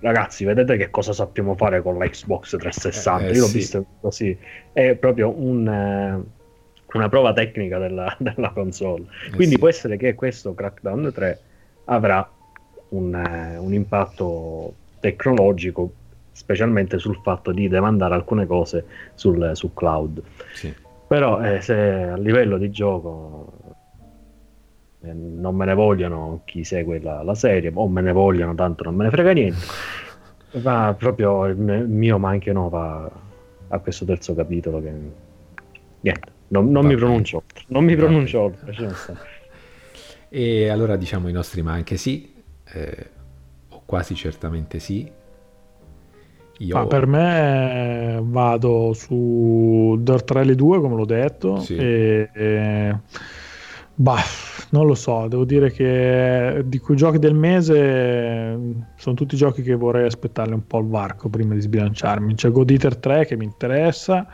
ragazzi, vedete che cosa sappiamo fare con la Xbox 360. Eh, eh, Io l'ho sì. visto così, è proprio un, eh, una prova tecnica della, della console. Eh, Quindi sì. può essere che questo Crackdown 3 avrà un, eh, un, impatto tecnologico, specialmente sul fatto di demandare alcune cose sul, sul cloud. Sì. Però eh, se a livello di gioco eh, non me ne vogliono chi segue la, la, serie, o me ne vogliono, tanto non me ne frega niente. Va proprio il mio ma anche no va a questo terzo capitolo che niente, non, non mi pronuncio, non mi pronuncio oltre. E allora diciamo i nostri ma anche sì, eh, o quasi certamente sì. Io... Ma per me vado su Dirt Rally 2 come l'ho detto sì. e, e Bah, non lo so, devo dire che di quei giochi del mese sono tutti giochi che vorrei aspettarli un po' al varco prima di sbilanciarmi. C'è God Eater 3 che mi interessa,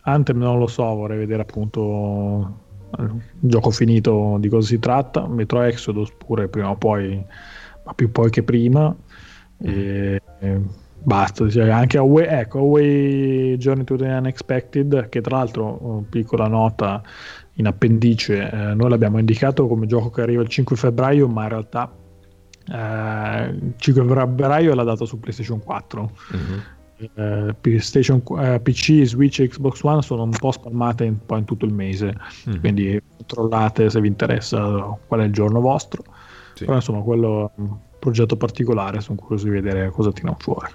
Anthem non lo so, vorrei vedere appunto il gioco finito di cosa si tratta, Metro Exodus pure prima o poi, ma più poi che prima. E, e basta, cioè anche Away, ecco, Away Journey to the Unexpected, che tra l'altro, piccola nota, in appendice, eh, noi l'abbiamo indicato come gioco che arriva il 5 febbraio, ma in realtà eh, il 5 febbraio è la data su PlayStation 4. Mm-hmm. Eh, PlayStation, eh, PC, Switch e Xbox One sono un po' spalmate un po' in tutto il mese, mm-hmm. quindi controllate se vi interessa qual è il giorno vostro. Sì. Però insomma, quello è un progetto particolare, sono curioso di vedere cosa tirano fuori.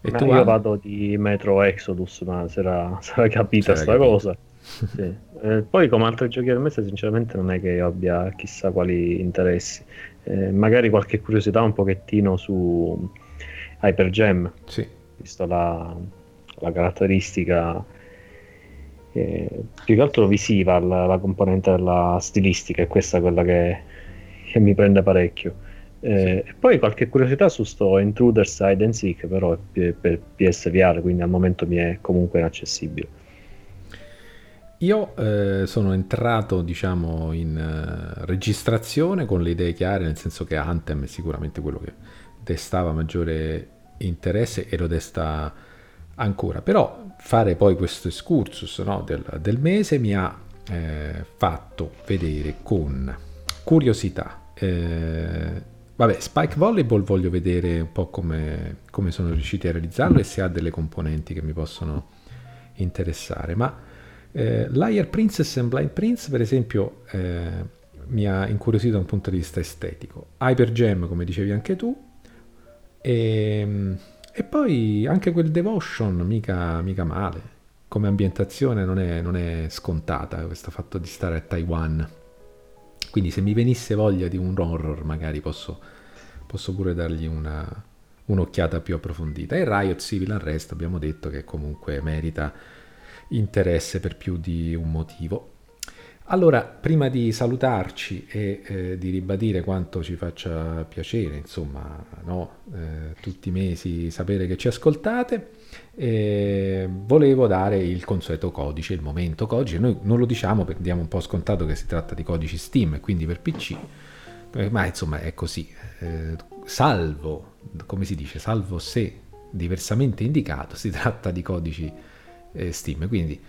E tu io vado di Metro Exodus, ma si era, capita sta cosa. Sì. Eh, poi come altri giochi del mese sinceramente non è che io abbia chissà quali interessi. Eh, magari qualche curiosità un pochettino su Hyper Gem, Sì. visto la, la caratteristica eh, più che altro visiva, la, la componente della stilistica, è questa quella che, che mi prende parecchio. Eh, E poi qualche curiosità su sto Intruder Side and Seek, però è per PSVR, quindi al momento mi è comunque inaccessibile. Io eh, sono entrato, diciamo, in eh, registrazione con le idee chiare, nel senso che Anthem è sicuramente quello che destava maggiore interesse e lo desta ancora. Però fare poi questo excursus no, del, del mese mi ha eh, fatto vedere con curiosità. eh, vabbè, Spike Volleyball voglio vedere un po' come, come sono riusciti a realizzarlo e se ha delle componenti che mi possono interessare, ma eh, Liar Princess e Blind Prince, per esempio, eh, mi ha incuriosito da un punto di vista estetico. Hyper Gem, come dicevi anche tu, e, e poi anche quel Devotion, mica, mica male. Come ambientazione non è, non è scontata questo fatto di stare a Taiwan. Quindi se mi venisse voglia di un horror, magari posso, posso pure dargli una, un'occhiata più approfondita. E Riot Civil Unrest abbiamo detto che comunque merita interesse per più di un motivo. Allora, prima di salutarci e eh, di ribadire quanto ci faccia piacere, insomma, no, eh, tutti i mesi sapere che ci ascoltate, eh, volevo dare il consueto codice, il momento codice. Noi non lo diciamo perché diamo un po' scontato che si tratta di codici Steam e quindi per PC, eh, ma insomma è così. Eh, salvo, come si dice, salvo se diversamente indicato, si tratta di codici eh, Steam. Quindi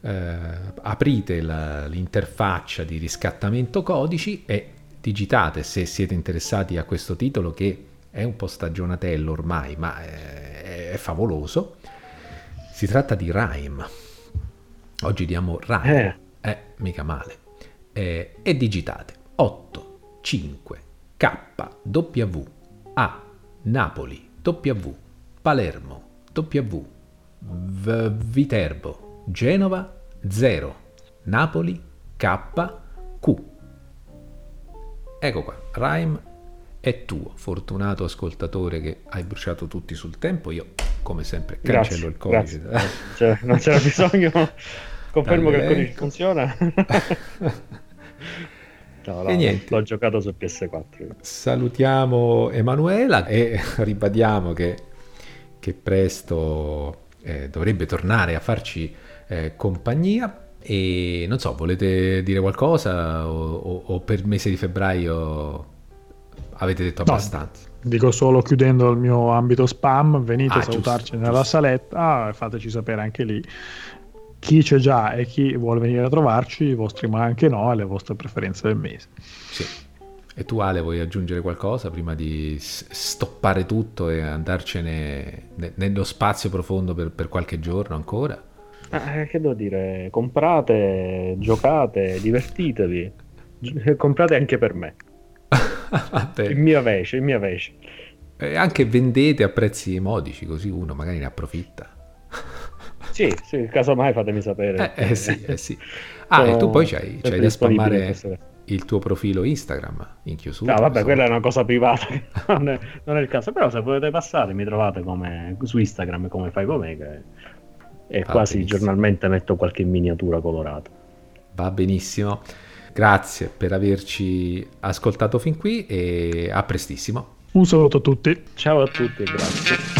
eh, aprite la- l'interfaccia di riscattamento codici e digitate se siete interessati a questo titolo che è un po' stagionatello ormai, ma è, è favoloso. Si tratta di Rime. Oggi diamo Rime. Eh. Eh, mica male. Eh, e digitate 8, 5, K, W, A, Napoli, W, Palermo, W, V- Viterbo, Genova, 0, Napoli, K, Q. Ecco qua, Rime è tuo, fortunato ascoltatore che hai bruciato tutti sul tempo. Io, come sempre, cancello il codice. grazie. Cioè, non c'era bisogno. Confermo che il codice funziona. No, no, E niente. L'ho giocato su PS4. Salutiamo Emanuela e ribadiamo che, che presto eh, dovrebbe tornare a farci eh, compagnia. E non so, volete dire qualcosa o, o- o per il mese di febbraio avete detto No. abbastanza? Dico solo chiudendo il mio ambito spam, venite Ah, a salutarci giusto, nella giusto. saletta e fateci sapere anche lì chi c'è già e chi vuole venire a trovarci, i vostri ma anche no e le vostre preferenze del mese. Sì. E tu Ale vuoi aggiungere qualcosa prima di stoppare tutto e andarcene ne- nello spazio profondo per, per qualche giorno ancora? Ah, eh, che devo dire? Comprate, giocate, divertitevi. Gi- Comprate anche per me. Il mio vece, il mio vece. E anche vendete a prezzi modici, così uno magari ne approfitta. Sì, sì, casomai fatemi sapere. Eh, eh sì, eh sì. Ah, e tu poi c'hai, c'hai da in spammare il tuo profilo Instagram in chiusura. No, vabbè, quella è una cosa privata, non è, non è il caso. Però se volete passare, mi trovate come, su Instagram come fai con me, che e Va quasi benissimo. giornalmente metto qualche miniatura colorata. Va benissimo. Grazie per averci ascoltato fin qui e a prestissimo. Un saluto a tutti. Ciao a tutti e grazie.